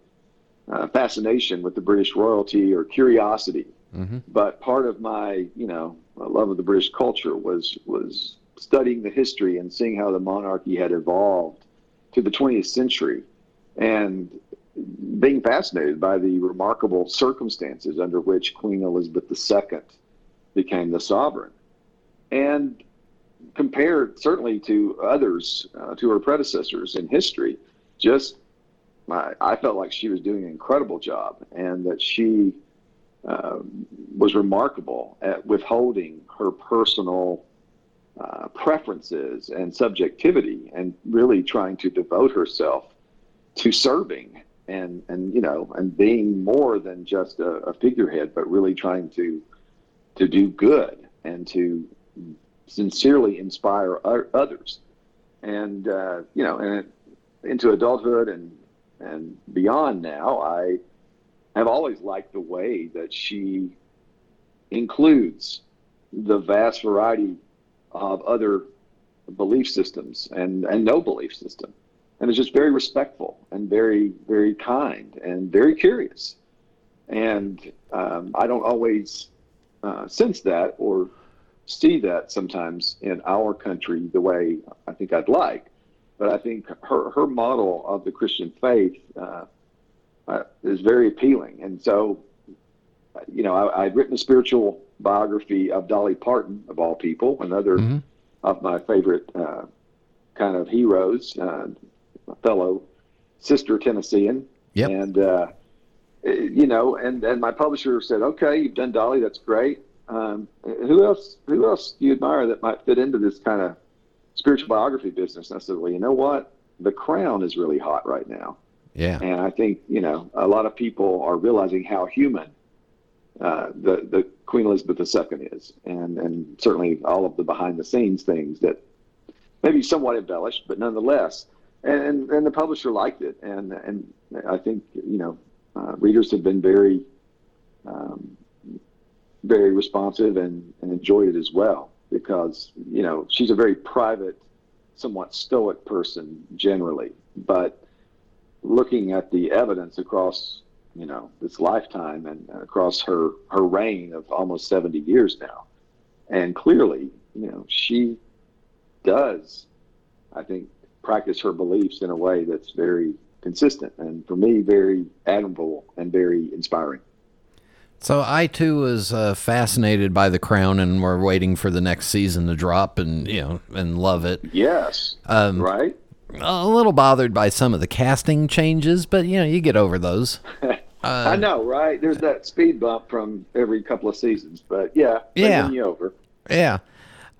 uh, fascination with the British royalty or curiosity. But part of my, you know, love of the British culture was, was studying the history and seeing how the monarchy had evolved to the 20th century. And being fascinated by the remarkable circumstances under which Queen Elizabeth II became the sovereign, and compared certainly to others, uh, to her predecessors in history, just I, I felt like she was doing an incredible job, and that she uh, was remarkable at withholding her personal uh, preferences and subjectivity, and really trying to devote herself to serving and and you know and being more than just a, a figurehead, but really trying to to do good and to sincerely inspire others. And uh, you know, and into adulthood and and beyond now, I have always liked the way that she includes the vast variety of other belief systems and and no belief system and is just very respectful and very very kind and very curious and um, i don't always uh, sense that or see that sometimes in our country the way i think i'd like but i think her her model of the christian faith uh, uh, is very appealing and so you know I, i'd written a spiritual biography of dolly parton of all people another of my favorite uh, kind of heroes uh, a fellow sister Tennessean. Yep. And, uh, you know, and, and my publisher said, okay, you've done Dolly. That's great. Um, who else, who else do you admire that might fit into this kind of spiritual biography business? And I said, well, you know what? The crown is really hot right now. Yeah. And I think, you know, a lot of people are realizing how human uh, the, the Queen Elizabeth II is. And, and certainly all of the behind the scenes things that maybe somewhat embellished, but nonetheless. And, and, and the publisher liked it. And, and I think, you know, uh, readers have been very, um, very responsive and, and enjoyed it as well because, you know, she's a very private, somewhat stoic person generally. But looking at the evidence across, you know, this lifetime and across her, her reign of almost 70 years now, and clearly, you know, she does, I think, practice her beliefs in a way that's very consistent and for me very admirable and very inspiring. So I too was uh, fascinated by the crown, and we're waiting for the next season to drop, and you know, and love it. Yes. Um, right? A little bothered by some of the casting changes, but you know, you get over those. I know, right? There's that speed bump from every couple of seasons, but yeah, Yeah. you over. Yeah.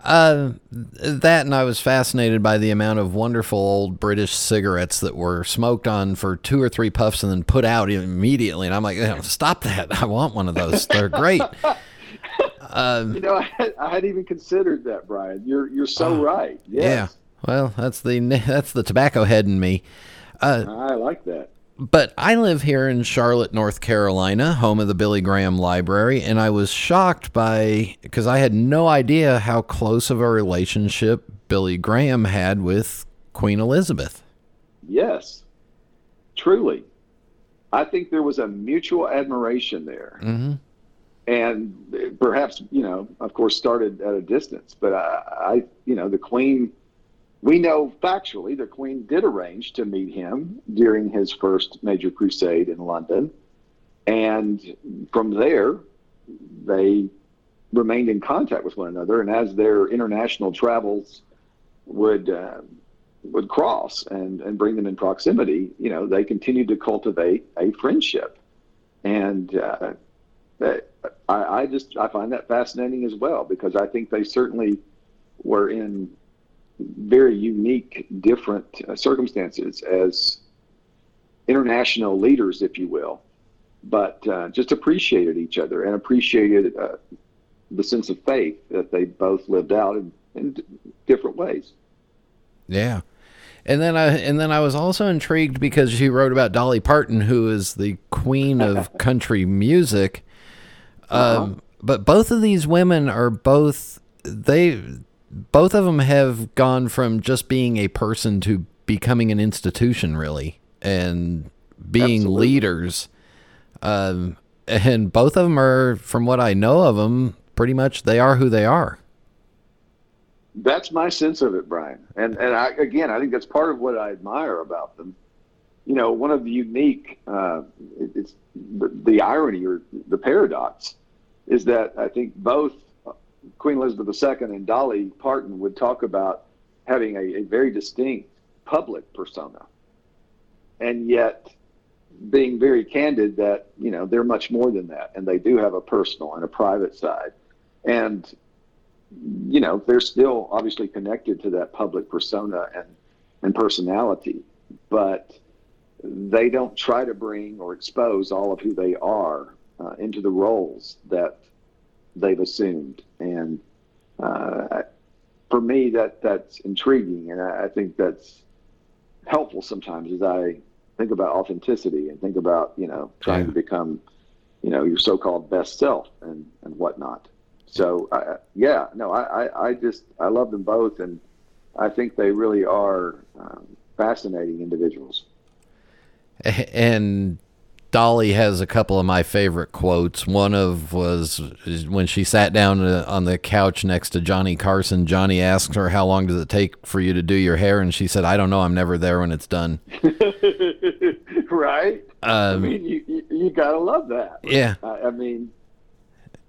Uh, that and I was fascinated by the amount of wonderful old British cigarettes that were smoked on for two or three puffs and then put out immediately. And I'm like, "Eh, stop that. I want one of those. They're great. Um, You know, I, had, I hadn't even considered that, Brian. You're you're so right. Yes. Yeah. Well, that's the that's the tobacco head in me. Uh, I like that. But I live here in Charlotte, North Carolina, home of the Billy Graham Library, and I was shocked by because I had no idea how close of a relationship Billy Graham had with Queen Elizabeth. yes, truly. I think there was a mutual admiration there. Mm-hmm. And perhaps, you know, of course, started at a distance. But I, I, you know, the Queen, we know factually the Queen did arrange to meet him during his first major crusade in London. And from there, they remained in contact with one another. And as their international travels would, uh, would cross and, and bring them in proximity, you know, they continued to cultivate a friendship. And uh, I, I just I find that fascinating as well because I think they certainly were in very unique, different uh, circumstances as international leaders, if you will, but uh, just appreciated each other and appreciated uh, the sense of faith that they both lived out in, in different ways. Yeah. And then I and then I was also intrigued because she wrote about Dolly Parton, who is the queen of country music. Uh-huh. Um, but both of these women are both they both of them have gone from just being a person to becoming an institution, really, and being Absolutely. leaders. Um, and both of them are, from what I know of them, pretty much they are who they are. That's my sense of it, Brian. And and I, again, I think that's part of what I admire about them. You know, one of the unique, uh, it- it's the, the irony or the paradox is that I think both Queen Elizabeth II and Dolly Parton would talk about having a, a very distinct public persona, and yet being very candid that you know they're much more than that, and they do have a personal and a private side, and you know they're still obviously connected to that public persona and and personality, but they don't try to bring or expose all of who they are uh, into the roles that they've assumed. And uh, for me, that that's intriguing, and I, I think that's helpful sometimes as I think about authenticity and think about you know trying Yeah. to become you know your so-called best self and and whatnot. So I yeah, no, I, I, I just I love them both, and I think they really are um, fascinating individuals. and Dolly has a couple of my favorite quotes. One of was when she sat down on the couch next to Johnny Carson. Johnny asked her, "How long does it take for you to do your hair?" And she said, "I don't know. I'm never there when it's done." right? I Um, mean, you, you, you gotta love that. yeah, I, I mean,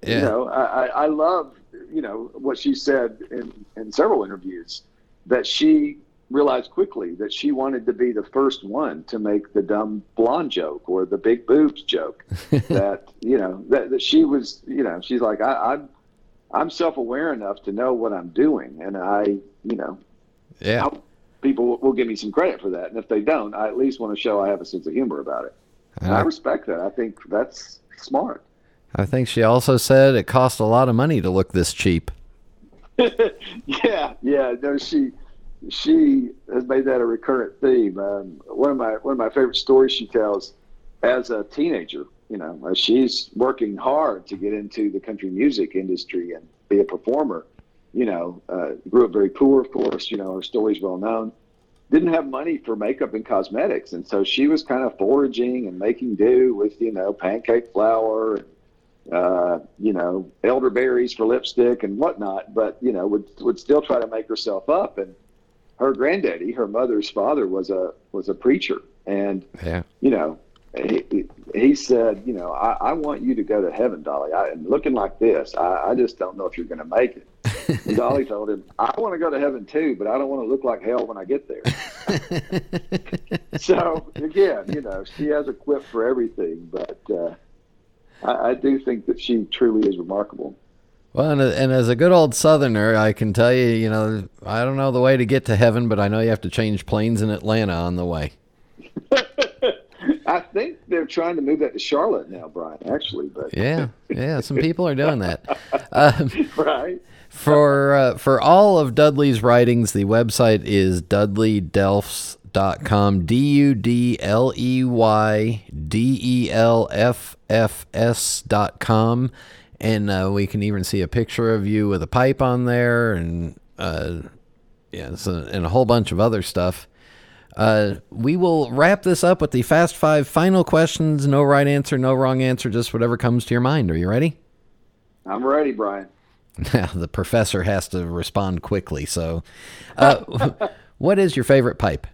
yeah, you know, I, I, I love, you know, what she said in, in several interviews that she realized quickly that she wanted to be the first one to make the dumb blonde joke or the big boobs joke. that you know that, that she was, you know, she's like, I, I'm, I'm self-aware enough to know what I'm doing, and I, you know, yeah. hope people will, will give me some credit for that. And if they don't, I at least want to show I have a sense of humor about it. And I I, respect that. I think that's smart. I think she also said it cost a lot of money to look this cheap. yeah, yeah. No, she she has made that a recurrent theme. Um, one of my one of my favorite stories she tells as a teenager. You know, she's working hard to get into the country music industry and be a performer. You know, uh, grew up very poor, of course. You know, her story's well known. Didn't have money for makeup and cosmetics, and so she was kind of foraging and making do with you know pancake flour and uh, you know, elderberries for lipstick and whatnot, but you know, would would still try to make herself up. And her granddaddy, her mother's father, was a was a preacher, and Yeah, you know, he, he said, you know, I, I want you to go to heaven, Dolly. I, and looking like this, I, I just don't know if you're going to make it. And Dolly told him, I want to go to heaven too, but I don't want to look like hell when I get there. so again, you know, she has a quip for everything, but uh, I, I do think that she truly is remarkable. Well, and, and as a good old Southerner, I can tell you, you know, I don't know the way to get to heaven, but I know you have to change planes in Atlanta on the way. I think they're trying to move that to Charlotte now, Brian. Actually, but Yeah, yeah, some people are doing that. Um, right. for uh, for all of Dudley's writings, the website is dudleydelffs.com. D U D L E Y D E L F F S dot com, and uh, we can even see a picture of you with a pipe on there, and uh, yeah, so, and a whole bunch of other stuff. Uh, we will wrap this up with the fast five final questions. No right answer, no wrong answer, just whatever comes to your mind. Are you ready? I'm ready, Brian. Now, the professor has to respond quickly. So, uh, what is your favorite pipe?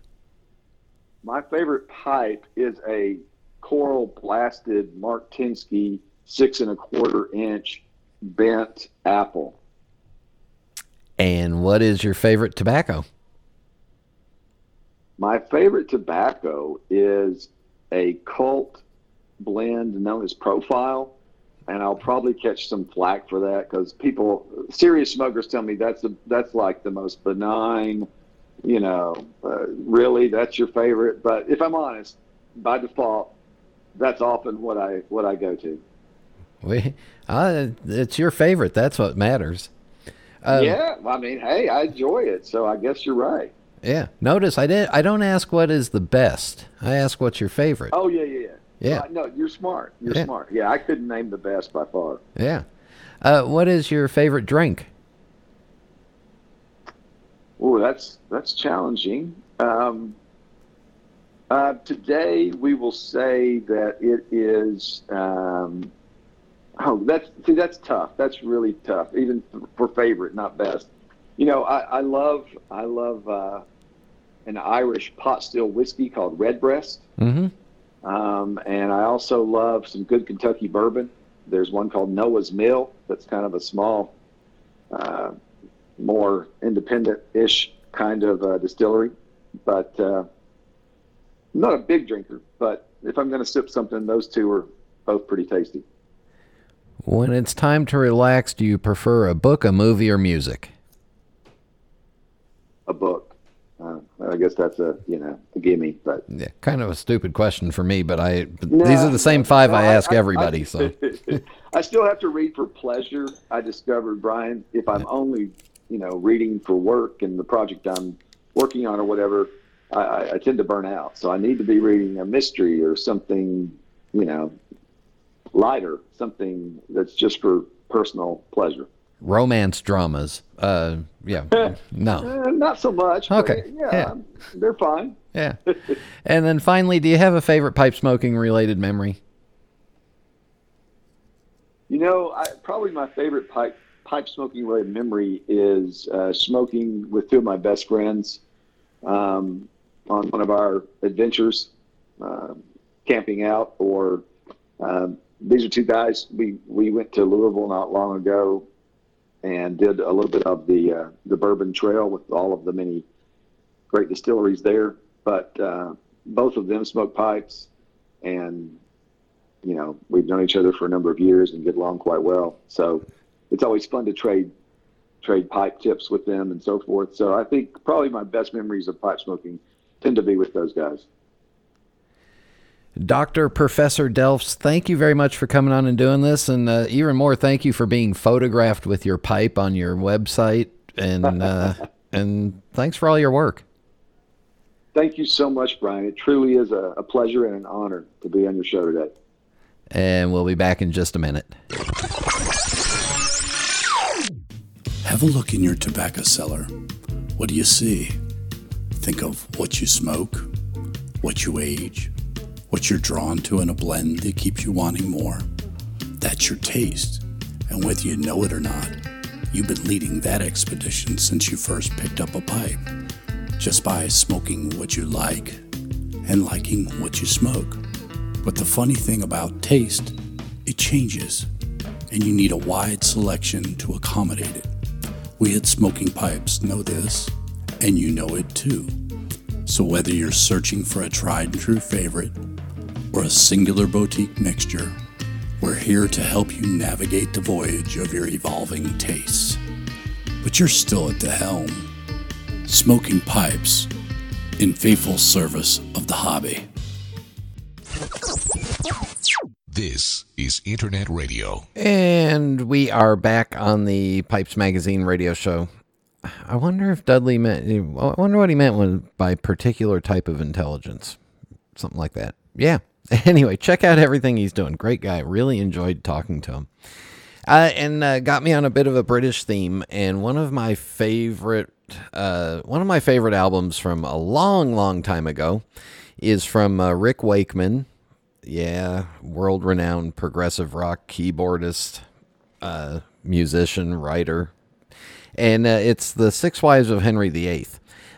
My favorite pipe is a coral blasted Mark Tinsky six and a quarter inch bent apple. And what is your favorite tobacco? My favorite tobacco is a cult blend known as Profile, and I'll probably catch some flack for that because people, serious smokers, tell me that's the that's like the most benign. You know, uh, really, that's your favorite. But if I'm honest, by default, that's often what I what I go to. We, uh, it's your favorite. That's what matters. Um, yeah, I mean, hey, I enjoy it, so I guess you're right. Yeah. Notice I did. I don't ask what is the best. I ask what's your favorite. Oh yeah, yeah, yeah. Yeah. Uh, no, you're smart. You're Yeah. smart. Yeah, I couldn't name the best by far. Yeah. Uh, what is your favorite drink? Oh, that's that's challenging. Um, uh, today we will say that it is. Um, oh, that's see, that's tough. That's really tough, even for favorite, not best. You know, I, I love I love uh, an Irish pot still whiskey called Redbreast. Mm-hmm. Um, and I also love some good Kentucky bourbon. There's one called Noah's Mill that's kind of a small, uh, more independent-ish kind of uh, distillery. But uh, I'm not a big drinker. But if I'm going to sip something, those two are both pretty tasty. When it's time to relax, do you prefer a book, a movie, or music? A book. Uh, I guess that's a you know a gimme. But Yeah, kind of a stupid question for me, but I No, these are the same five no, I ask I- everybody. I- so I still have to read for pleasure. I discovered, Brian, if I'm only, you know, reading for work and the project I'm working on or whatever, I, I, I tend to burn out. So I need to be reading a mystery or something, you know, lighter, something that's just for personal pleasure. romance dramas. Uh, yeah, no, Eh, not so much. Okay, yeah, yeah. they're fine. yeah. And then finally, do you have a favorite pipe smoking related memory? You know, I, probably my favorite pipe pipe smoking related memory is uh, smoking with two of my best friends um, on one of our adventures, uh, camping out. Or um, these are two guys we we went to Louisville not long ago and did a little bit of the uh, the Bourbon Trail with all of the many great distilleries there. But uh, both of them smoke pipes, and you know, we've known each other for a number of years and get along quite well. So it's always fun to trade trade pipe tips with them and so forth. So I think probably my best memories of pipe smoking tend to be with those guys. Dr. Professor Delffs, thank you very much for coming on and doing this. And uh, even more, thank you for being photographed with your pipe on your website. And, uh, and thanks for all your work. Thank you so much, Brian. It truly is a, a pleasure and an honor to be on your show today. And we'll be back in just a minute. Have a look in your tobacco cellar. What do you see? Think of what you smoke, what you age, what you're drawn to in a blend that keeps you wanting more. That's your taste. And whether you know it or not, you've been leading that expedition since you first picked up a pipe. Just by smoking what you like and liking what you smoke. But the funny thing about taste, it changes, and you need a wide selection to accommodate it. We at Smoking Pipes know this, and you know it too. So whether you're searching for a tried and true favorite or a singular boutique mixture, we're here to help you navigate the voyage of your evolving tastes. But you're still at the helm. Smoking Pipes, in faithful service of the hobby. This is Internet Radio. And we are back on the Pipes Magazine radio show. I wonder if Dudley meant, I wonder what he meant when, by particular type of intelligence. Something like that. Yeah. Anyway, check out everything he's doing. Great guy. Really enjoyed talking to him. Uh, and uh, got me on a bit of a British theme. And one of my favorite uh, one of my favorite albums from a long, long time ago is from uh, Rick Wakeman. Yeah, world renowned progressive rock keyboardist, uh, musician, writer. And uh, it's The Six Wives of Henry VIII.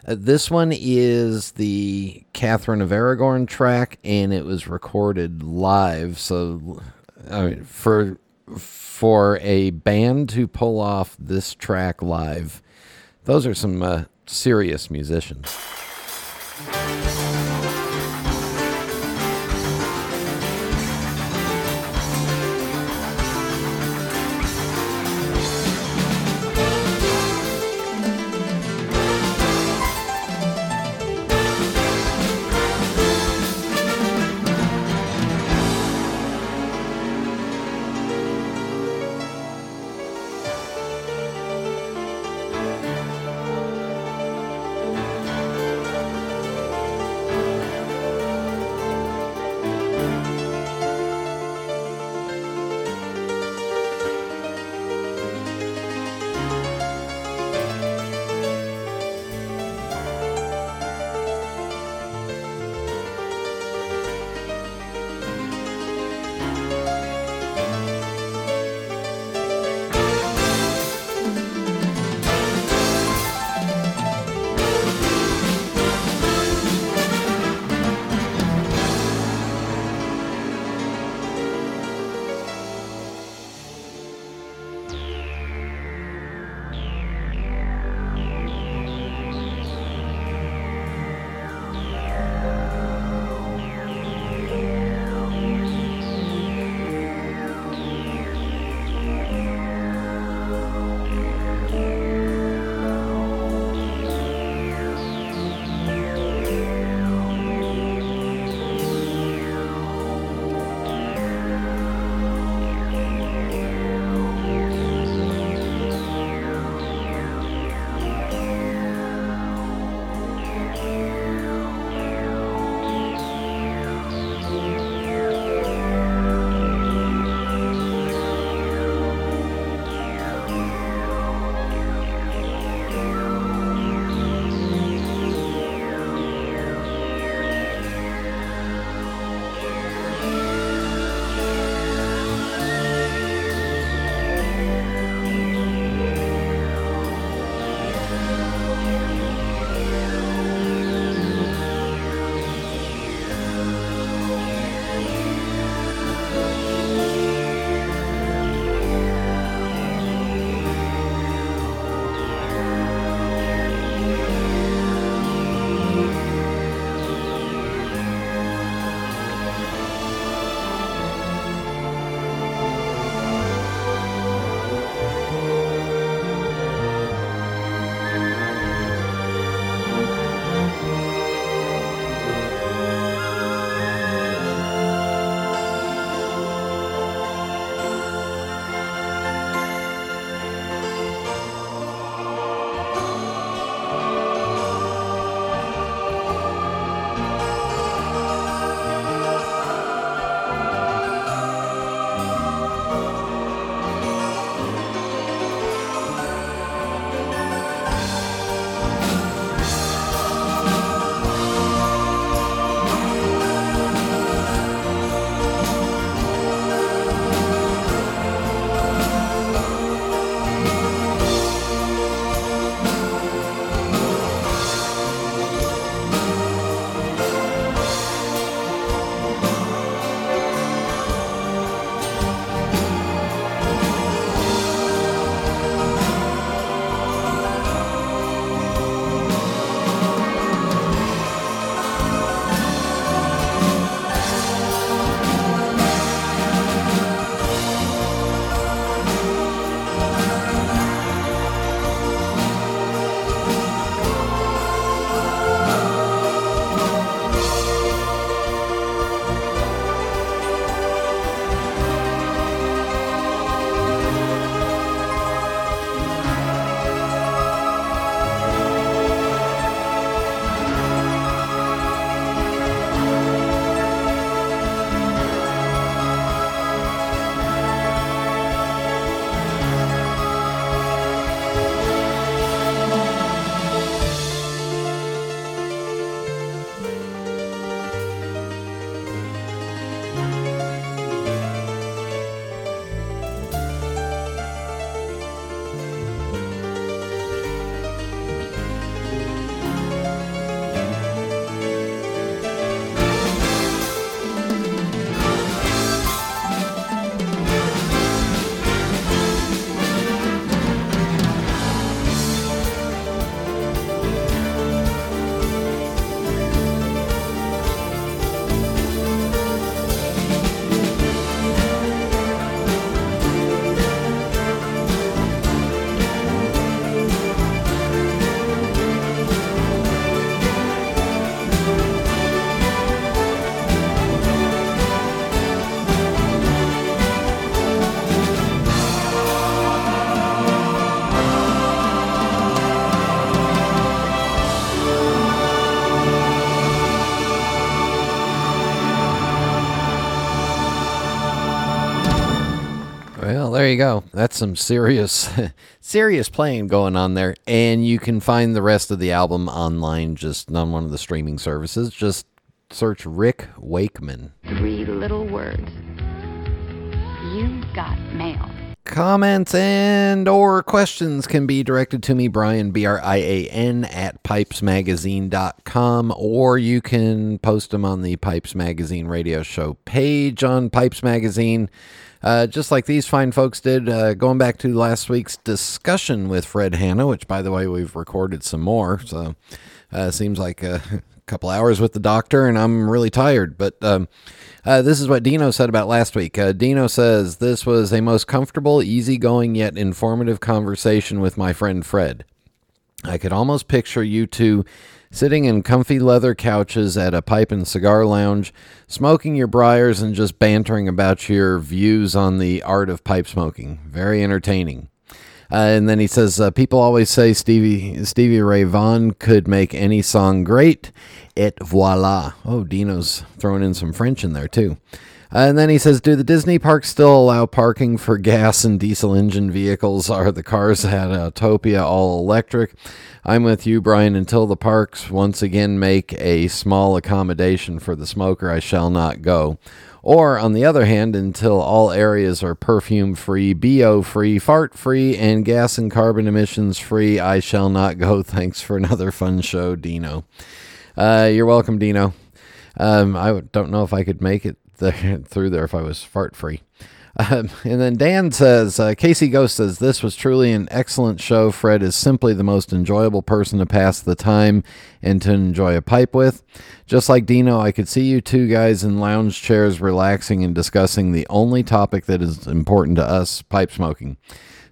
Uh, this one is the Catherine of Aragon track, and it was recorded live. So, I mean, for for a band to pull off this track live, those are some uh, serious musicians. You go. That's some serious, serious playing going on there. And you can find the rest of the album online, just on one of the streaming services. Just search Rick Wakeman. Three little words. You got mail. Comments and or questions can be directed to me, Brian, B-R-I-A-N, at pipesmagazine.com, or you can post them on the Pipes Magazine radio show page on Pipes Magazine. Uh, just like these fine folks did, uh, going back to last week's discussion with Fred Hanna, which, by the way, we've recorded some more. So, uh, seems like a couple hours with the doctor, and I'm really tired. But um, uh, this is what Dino said about last week. Uh, Dino says this was a most comfortable, easygoing, yet informative conversation with my friend Fred. I could almost picture you two sitting in comfy leather couches at a pipe and cigar lounge, smoking your briars and just bantering about your views on the art of pipe smoking. Very entertaining. Uh, and then he says, uh, people always say Stevie Stevie Ray Vaughan could make any song great. Et voila. Oh, Dino's throwing in some French in there too. Uh, and then he says, Do the Disney parks still allow parking for gas and diesel engine vehicles? Are the cars at Autopia all electric? I'm with you, Brian. Until the parks once again make a small accommodation for the smoker, I shall not go. Or, on the other hand, until all areas are perfume free, BO free, fart free, and gas and carbon emissions free, I shall not go. Thanks for another fun show, Dino. Uh, you're welcome, Dino. Um, I don't know if I could make it there, through there if I was fart free. Um, and then Dan says, uh, Casey Ghost says, This was truly an excellent show. Fred is simply the most enjoyable person to pass the time and to enjoy a pipe with. Just like Dino, I could see you two guys in lounge chairs relaxing and discussing the only topic that is important to us pipe smoking.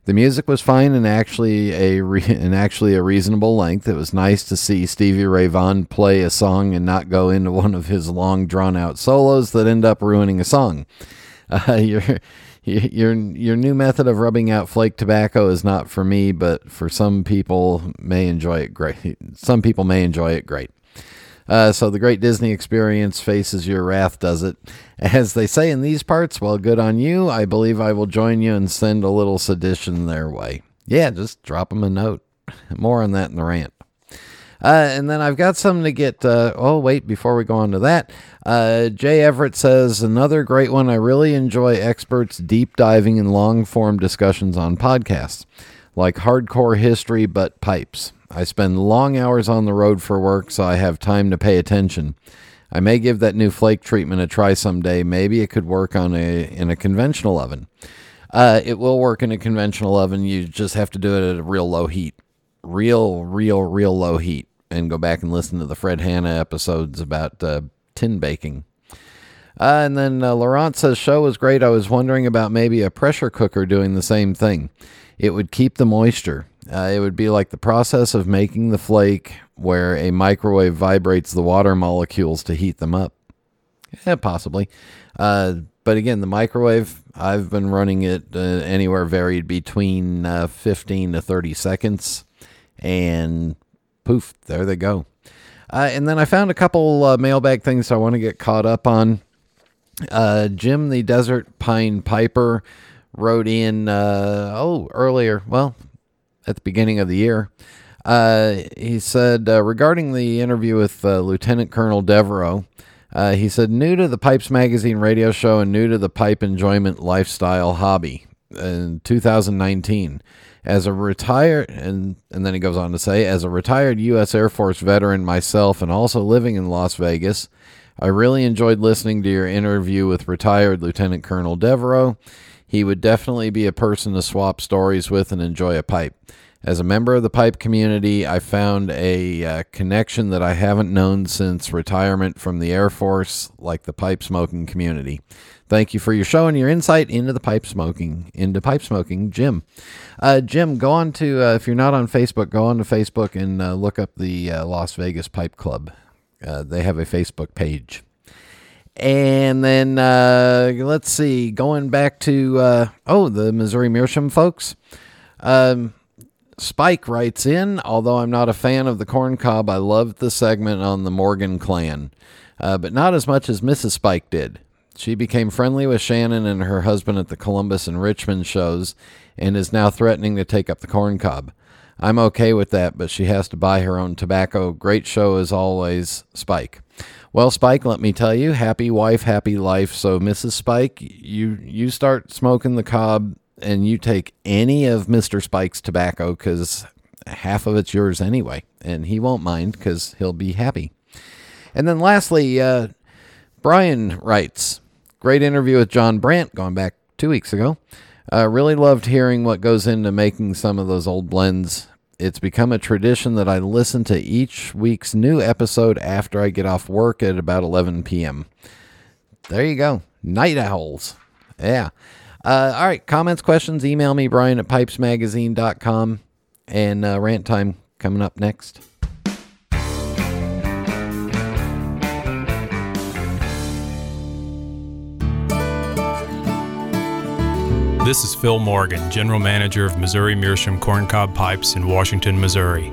The music was fine and actually a re- and actually a reasonable length. It was nice to see Stevie Ray Vaughan play a song and not go into one of his long drawn out solos that end up ruining a song. Uh, your your your new method of rubbing out flake tobacco is not for me, but for some people may enjoy it great. Some people may enjoy it great. Uh, so the Great Disney Experience faces your wrath, does it? As they say in these parts, well, good on you. I believe I will join you and send a little sedition their way. Yeah, just drop them a note. More on that in the rant. Uh, and then I've got something to get. Uh, oh, wait, before we go on to that, uh, Jay Everett says another great one. I really enjoy experts deep diving in long form discussions on podcasts, like hardcore history but pipes. I spend long hours on the road for work, so I have time to pay attention. I may give that new flake treatment a try someday. Maybe it could work on a in a conventional oven. Uh, it will work in a conventional oven. You just have to do it at a real low heat, real, real, real low heat and go back and listen to the Fred Hanna episodes about uh, tin baking. Uh, and then uh, Laurent says, show was great. I was wondering about maybe a pressure cooker doing the same thing. It would keep the moisture. Uh, it would be like the process of making the flake where a microwave vibrates the water molecules to heat them up. Yeah, possibly. Uh, but again, the microwave, I've been running it uh, anywhere varied between uh, 15 to 30 seconds. And poof, there they go. Uh, and then I found a couple uh, mailbag things I want to get caught up on. Uh, Jim the Desert Pine Piper wrote in, uh, oh, earlier, well, at the beginning of the year. Uh, he said, uh, regarding the interview with Lieutenant Colonel Devereaux, he said, new to the Pipes Magazine radio show and new to the pipe enjoyment lifestyle hobby in 2019. As a retired, and, and then he goes on to say, as a retired U.S. Air Force veteran myself and also living in Las Vegas, I really enjoyed listening to your interview with retired Lieutenant Colonel Devereaux. He would definitely be a person to swap stories with and enjoy a pipe. As a member of the pipe community, I found a uh, connection that I haven't known since retirement from the Air Force, like the pipe smoking community. Thank you for your show and your insight into the pipe smoking, into pipe smoking, Jim. Uh, Jim, go on to, uh, if you're not on Facebook, go on to Facebook and uh, look up the uh, Las Vegas Pipe Club. Uh, they have a Facebook page. And then uh, let's see, going back to, oh, the Missouri Meerschaum folks. Um, Spike writes in, although I'm not a fan of the corn cob, I loved the segment on the Morgan clan, uh, but not as much as Mrs. Spike did. She became friendly with Shannon and her husband at the Columbus and Richmond shows and is now threatening to take up the corn cob. I'm okay with that, but she has to buy her own tobacco. Great show as always, Spike. Well, Spike, let me tell you, happy wife, happy life. So, Mrs. Spike, you you start smoking the cob and you take any of Mr. Spike's tobacco because half of it's yours anyway, and he won't mind because he'll be happy. And then lastly, uh, Brian writes, great interview with John Brandt going back two weeks ago. Uh, really loved hearing what goes into making some of those old blends. It's become a tradition that I listen to each week's new episode after I get off work at about 11 p.m. There you go. Night owls. Yeah. Uh, all right. Comments, questions, email me, Brian at pipesmagazine.com. And uh, rant time coming up next. This is Phil Morgan, General Manager of Missouri Meerschaum Corncob Pipes in Washington, Missouri.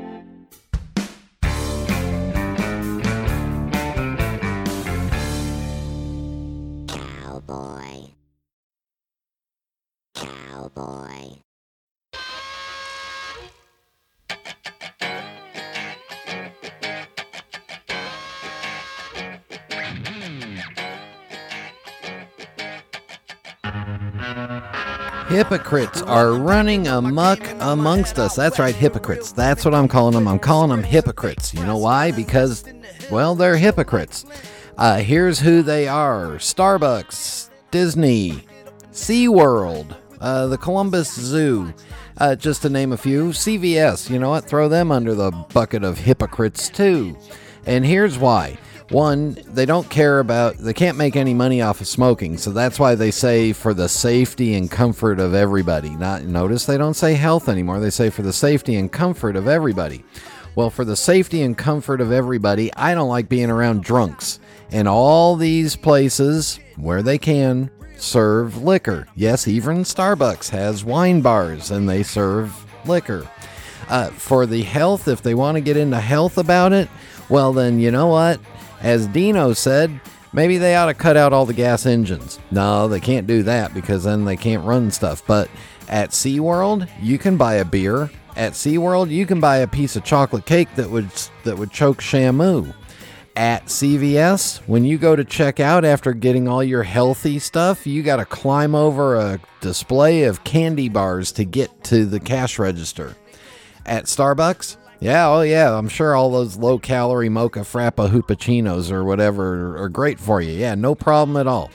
Hypocrites are running amuck amongst us. That's right, hypocrites. That's what I'm calling them. I'm calling them hypocrites. You know why? Because, well, they're hypocrites. Uh, here's who they are Starbucks, Disney, SeaWorld, uh, the Columbus Zoo, uh, just to name a few. CVS, you know what? Throw them under the bucket of hypocrites, too. And here's why. One, they don't care about, they can't make any money off of smoking. So that's why they say for the safety and comfort of everybody. Not notice they don't say health anymore. They say for the safety and comfort of everybody. Well, for the safety and comfort of everybody, I don't like being around drunks. And all these places where they can serve liquor. Yes, even Starbucks has wine bars and they serve liquor. Uh, for the health, if they want to get into health about it, well, then you know what? As Dino said, maybe they ought to cut out all the gas engines. No, they can't do that because then they can't run stuff. But at SeaWorld, you can buy a beer. At SeaWorld, you can buy a piece of chocolate cake that would that would choke Shamu. At CVS, when you go to check out after getting all your healthy stuff, you got to climb over a display of candy bars to get to the cash register. At Starbucks, yeah, oh yeah, I'm sure all those low calorie mocha frappa hoopachinos or whatever are great for you. Yeah, no problem at all.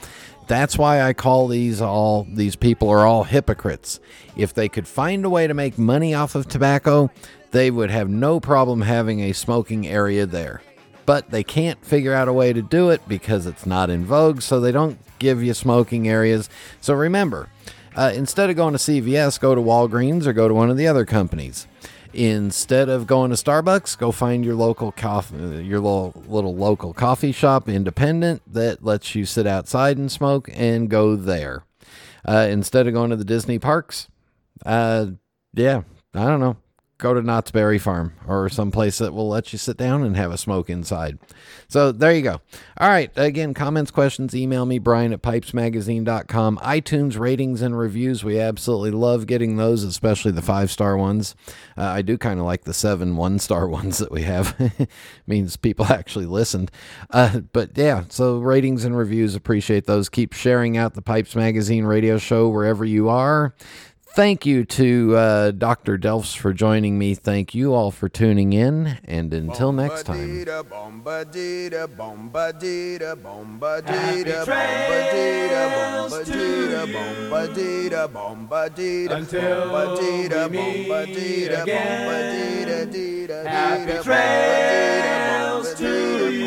That's why I call these all these people are all hypocrites. If they could find a way to make money off of tobacco, they would have no problem having a smoking area there. But they can't figure out a way to do it because it's not in vogue, so they don't give you smoking areas. So remember, uh, instead of going to CVS, go to Walgreens or go to one of the other companies instead of going to Starbucks, go find your local coffee, your little, little local coffee shop, independent that lets you sit outside and smoke, and go there. Uh, instead of going to the Disney parks, uh, yeah, I don't know. Go to Knott's Berry Farm or someplace that will let you sit down and have a smoke inside. So there you go. All right. Again, comments, questions, email me, Brian at pipesmagazine.com. iTunes ratings and reviews. We absolutely love getting those, especially the five star ones. Uh, I do kind of like the seven one star ones that we have. means people actually listened. Uh, but yeah, so ratings and reviews, appreciate those. Keep sharing out the Pipes Magazine radio show wherever you are. Thank you to uh, Dr. Delffs for joining me. Thank you all for tuning in. And until next time. Until we meet again. Happy trails to you.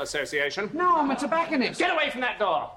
Association. No, I'm a tobacconist. Get away from that door.